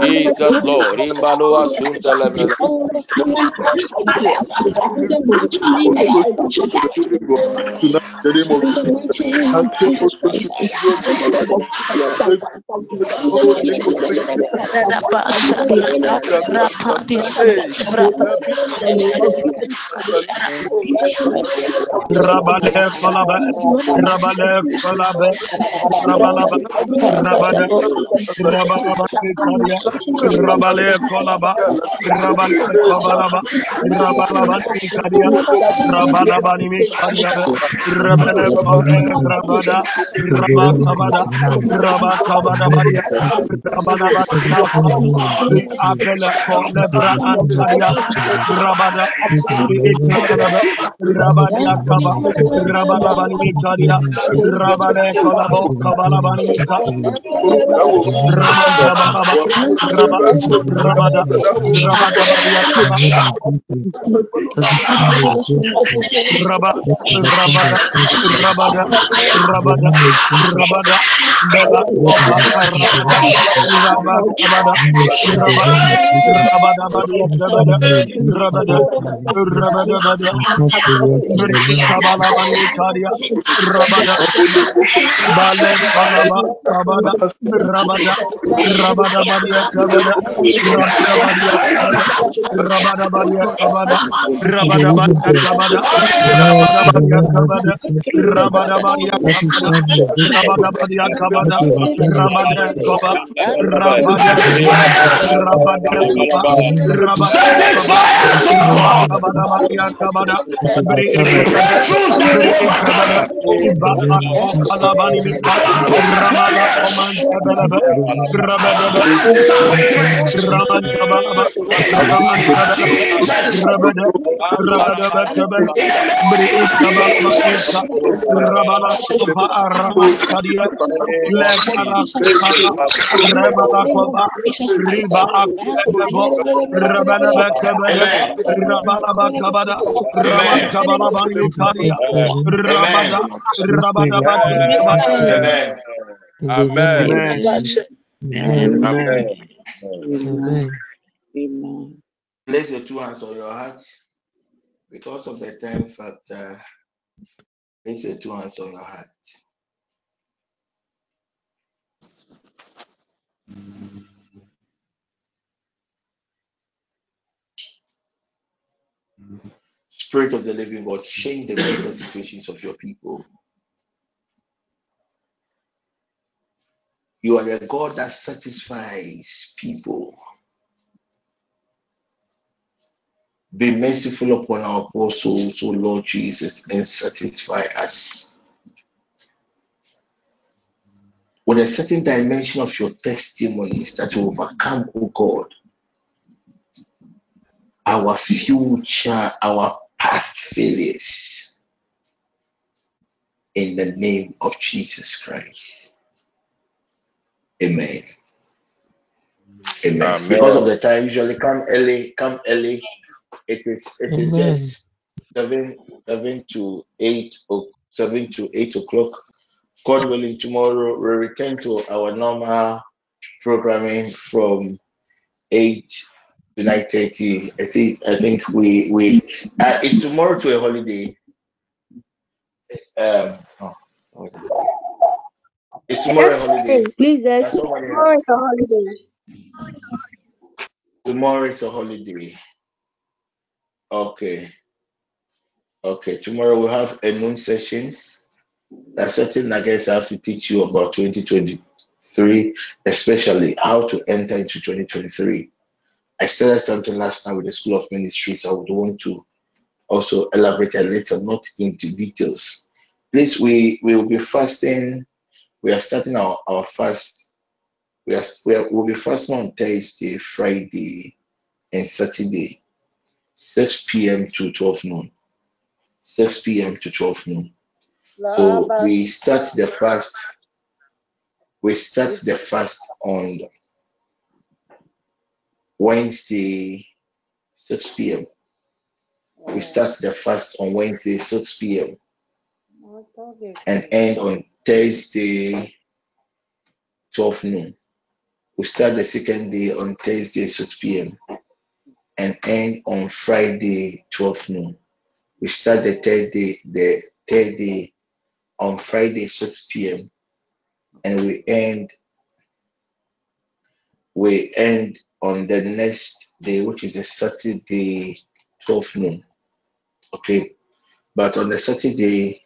Jesus Lord, in
Balua Sundalabella. Rabale, Kolaba, Rabale, Kolaba, Rabalabani Kadia, Rabalabani Mishanda, Rabalabani Rabada, Rabakabada, Rabakabada Maria, Rabalabani Abela, Lebra Antaria, Rabada, Rabada Kaba, Rabalabani Kadia, Rabale Kalabo, Kabalabani Rabada, Rabada, Rabada, Rabada, Rabada, Rabada, Rabada, Rabada, Rabada, Rabada, Rabada rabada rabada
Amen. Amen. Amen. Place your two hands on your heart. Because of the time factor, place your two hands on your heart. Spirit of the living God, change the business situations of your people. You are a God that satisfies people. Be merciful upon our poor souls, O Lord Jesus, and satisfy us with a certain dimension of your testimonies that will overcome, O God, our future, our past failures. In the name of Jesus Christ. Amen. Amen. Because of the time, usually come early, come early. It is it is
Amen.
just seven seven to eight o seven to eight o'clock.
God willing, tomorrow we return to our normal programming from eight to nine thirty. I think I think we we uh, is tomorrow to a holiday. Um, oh, okay. is tomorrow a holiday?
Please,
somebody
tomorrow is a holiday.
tomorrow is a holiday. Okay, okay. Tomorrow we'll have a noon session. There's certain nuggets I have to teach you about 2023, especially how to enter into 2023. I started something last night with the School of Ministries. I would want to also elaborate a little, not into details. Please, we we will be fasting. We are starting our, our fast. We are, we are we'll be fasting on Thursday, Friday, and Saturday, 6 p.m. to 12 noon. 6 p.m. to 12 noon. So we start the fast. We start the fast on Wednesday, 6 p.m. We start the fast on Wednesday, 6 p.m. and end on Thursday, 12 noon. We start the second day on Thursday, 6 p.m. and end on Friday, 12 noon. We start the third day, the third day on Friday, 6 p.m. and we end we end on the next day, which is a Saturday, 12 noon. Okay. But on the Saturday,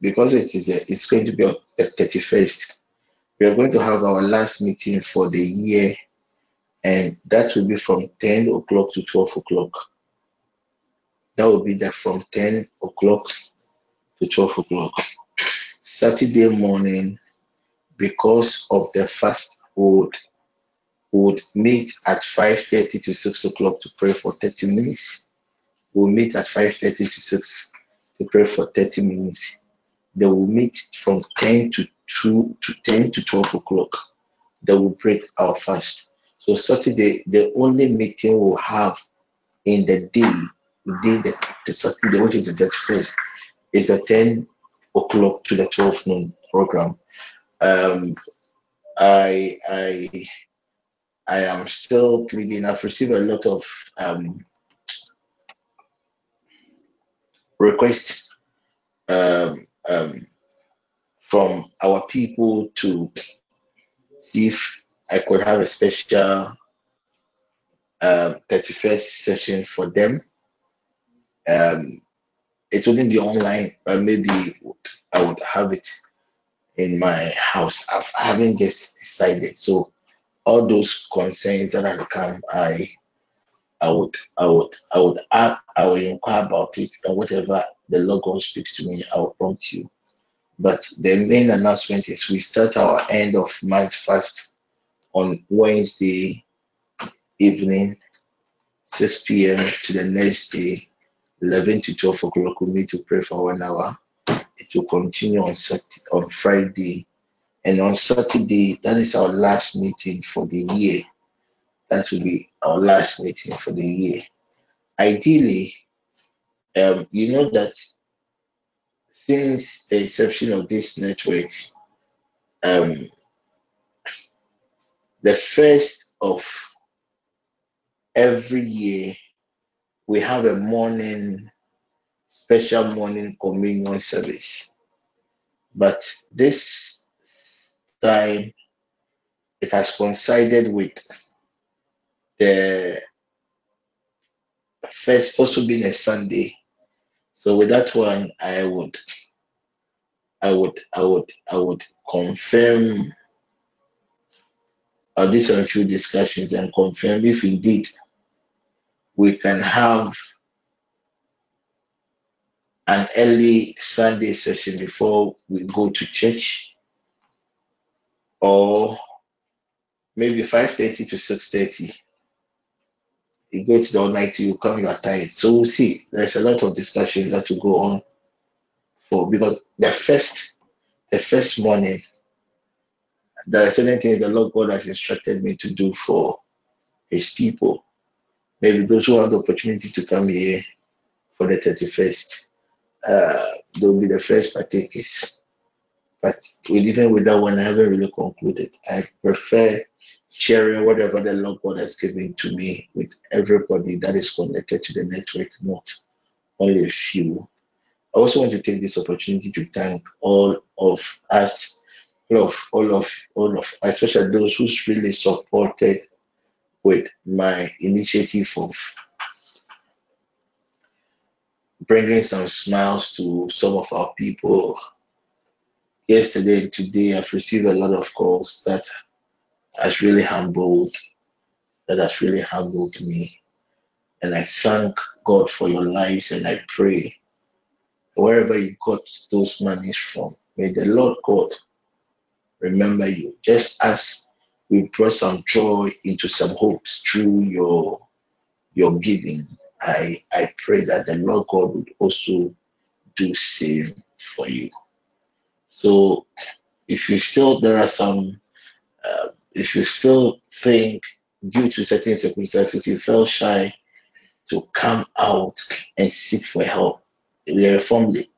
because it is a, it's going to be on the 31st, we are going to have our last meeting for the year, and that will be from 10 o'clock to 12 o'clock. That will be that from 10 o'clock to 12 o'clock. Saturday morning, because of the fast, would would meet at 5:30 to 6 o'clock to pray for 30 minutes. We'll meet at 5:30 to 6 to pray for 30 minutes. They will meet from 10 to 2 to 10 to 12 o'clock. They will break our fast. So Saturday, the only meeting we'll have in the day, the day that the Saturday, which is the 31st, is the 10 o'clock to the 12 noon program. Um, I I I am still pleading. I've received a lot of um, requests um, um, from our people to see if I could have a special um, 31st session for them. Um, it wouldn't be online, but maybe I would have it in my house. I've, haven't just decided. So all those concerns that have come, I I would I would I would ask, I will inquire about it and whatever the Lord God speaks to me, I will prompt you. But the main announcement is we start our end of month fast on Wednesday evening, 6 p.m. to the next day, 11 to 12 o'clock. We meet to pray for one hour. It will continue on Saturday, on Friday, and on Saturday. That is our last meeting for the year. That will be our last meeting for the year. Ideally, um, you know that since the inception of this network, um, the first of every year we have a morning special morning communion service. But this time it has coincided with the first also being a Sunday. So with that one, I would, I would, I would, I would confirm. I'll do some few discussions and confirm if indeed we can have an early Sunday session before we go to church, or maybe 5:30 to 6:30. You goes all night, you come, you are tired. So we'll see. There's a lot of discussions that will go on for because the first the first morning, there are certain things the Lord God has instructed me to do for his people. Maybe those who have the opportunity to come here for the 31st, uh, they'll be the first partakers But even with that one, I haven't really concluded. I prefer sharing whatever the Lord God has given to me with everybody that is connected to the network, not only a few. I also want to take this opportunity to thank all of us, all of all of all of, especially those who really supported with my initiative of bringing some smiles to some of our people. Yesterday and today, I've received a lot of calls that has really humbled, that has really humbled me. And I thank God for your lives and I pray wherever you got those monies from, may the Lord God remember you. Just as we brought some joy into some hopes through your your giving, I I pray that the Lord God would also do same for you. So if you still there are some uh, if you still think due to certain circumstances you felt shy to come out and seek for help we are a family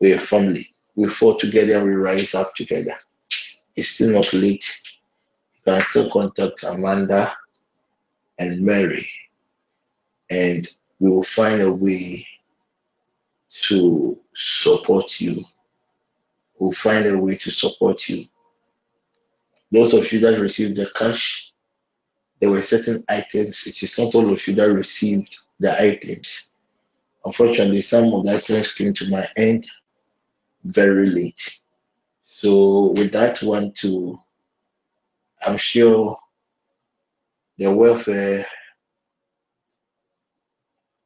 we are a family we fall together we rise up together it's still not late you can still contact amanda and mary and we will find a way to support you we'll find a way to support you those of you that received the cash there were certain items. It is not all of you that received the items. Unfortunately, some of the items came to my end very late. So with that one too, I'm sure the welfare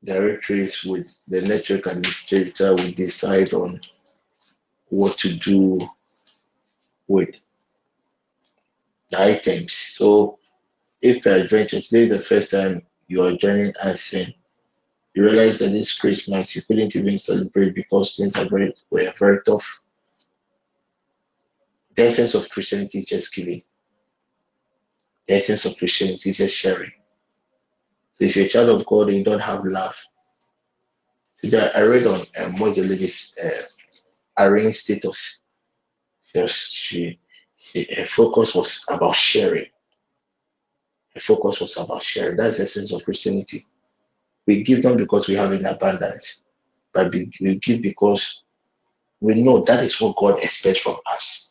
directories with the network administrator will decide on what to do with the items. So if peradventure today is the first time you are joining us and you realize that this Christmas you couldn't even celebrate because things are very were very tough The essence of Christianity is just giving. The essence of Christianity is just sharing. So if you're a child of God and you don't have love, today I read on um, what's the lady's uh, Irene status. Just she, she, her focus was about sharing. Her focus was about sharing. That's the essence of Christianity. We give not because we have in abundance, but we give because we know that is what God expects from us.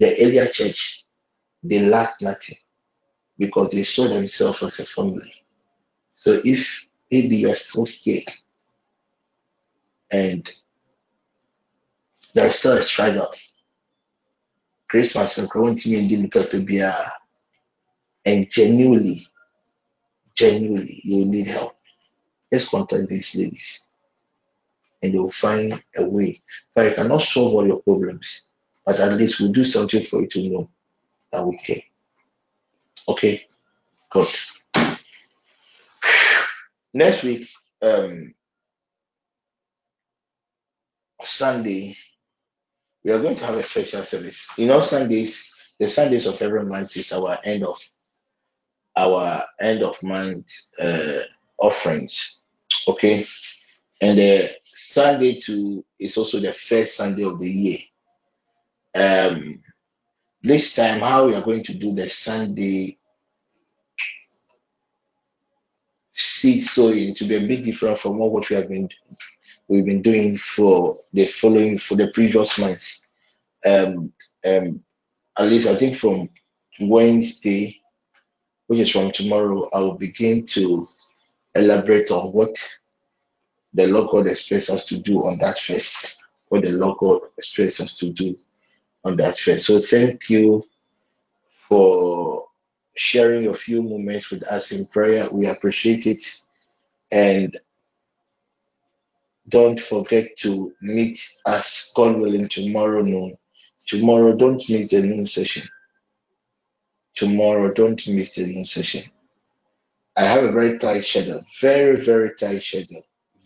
The earlier church, they lacked nothing because they saw themselves as a family So if maybe you're still here and there's still a struggle, Christmas and continue in the Pepia and genuinely, genuinely you need help. Just contact these ladies and they'll find a way. But I cannot solve all your problems, but at least we'll do something for you to know that we care. Okay, good. Next week, um, Sunday, we are going to have a special service. You know, Sundays, the Sundays of every month is our end of our end of month uh, offerings. Okay, and the Sunday too is also the first Sunday of the year. Um, this time, how we are going to do the Sunday seed sowing to be a bit different from what we have been we've been doing for the following for the previous months. Um, um, at least I think from Wednesday, which is from tomorrow, I will begin to elaborate on what the God expects us to do on that first. What the God expects us to do on that first. So thank you for sharing a few moments with us in prayer. We appreciate it. And don't forget to meet us, God willing, tomorrow noon. Tomorrow, don't miss the noon session. Tomorrow, don't miss the noon session. I have a very tight schedule, very, very tight schedule,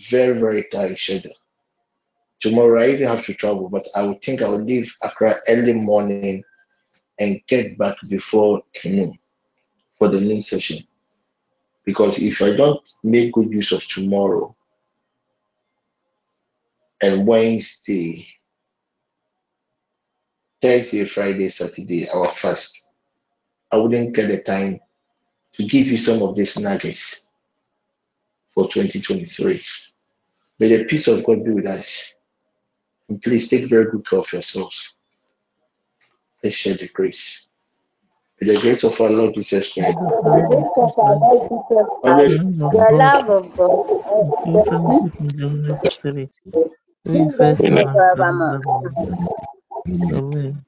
very, very tight schedule. Tomorrow I even have to travel, but I would think I would leave Accra early morning and get back before noon for the noon session. Because if I don't make good use of tomorrow and Wednesday, Thursday, Friday, Saturday, our fast, I wouldn't get the time to give you some of these nuggets for 2023. May the peace of God be with us. And please take very good care of yourselves. Let's share the grace. The grace of our Lord Jesus Christ.
The
love of God.
Amen.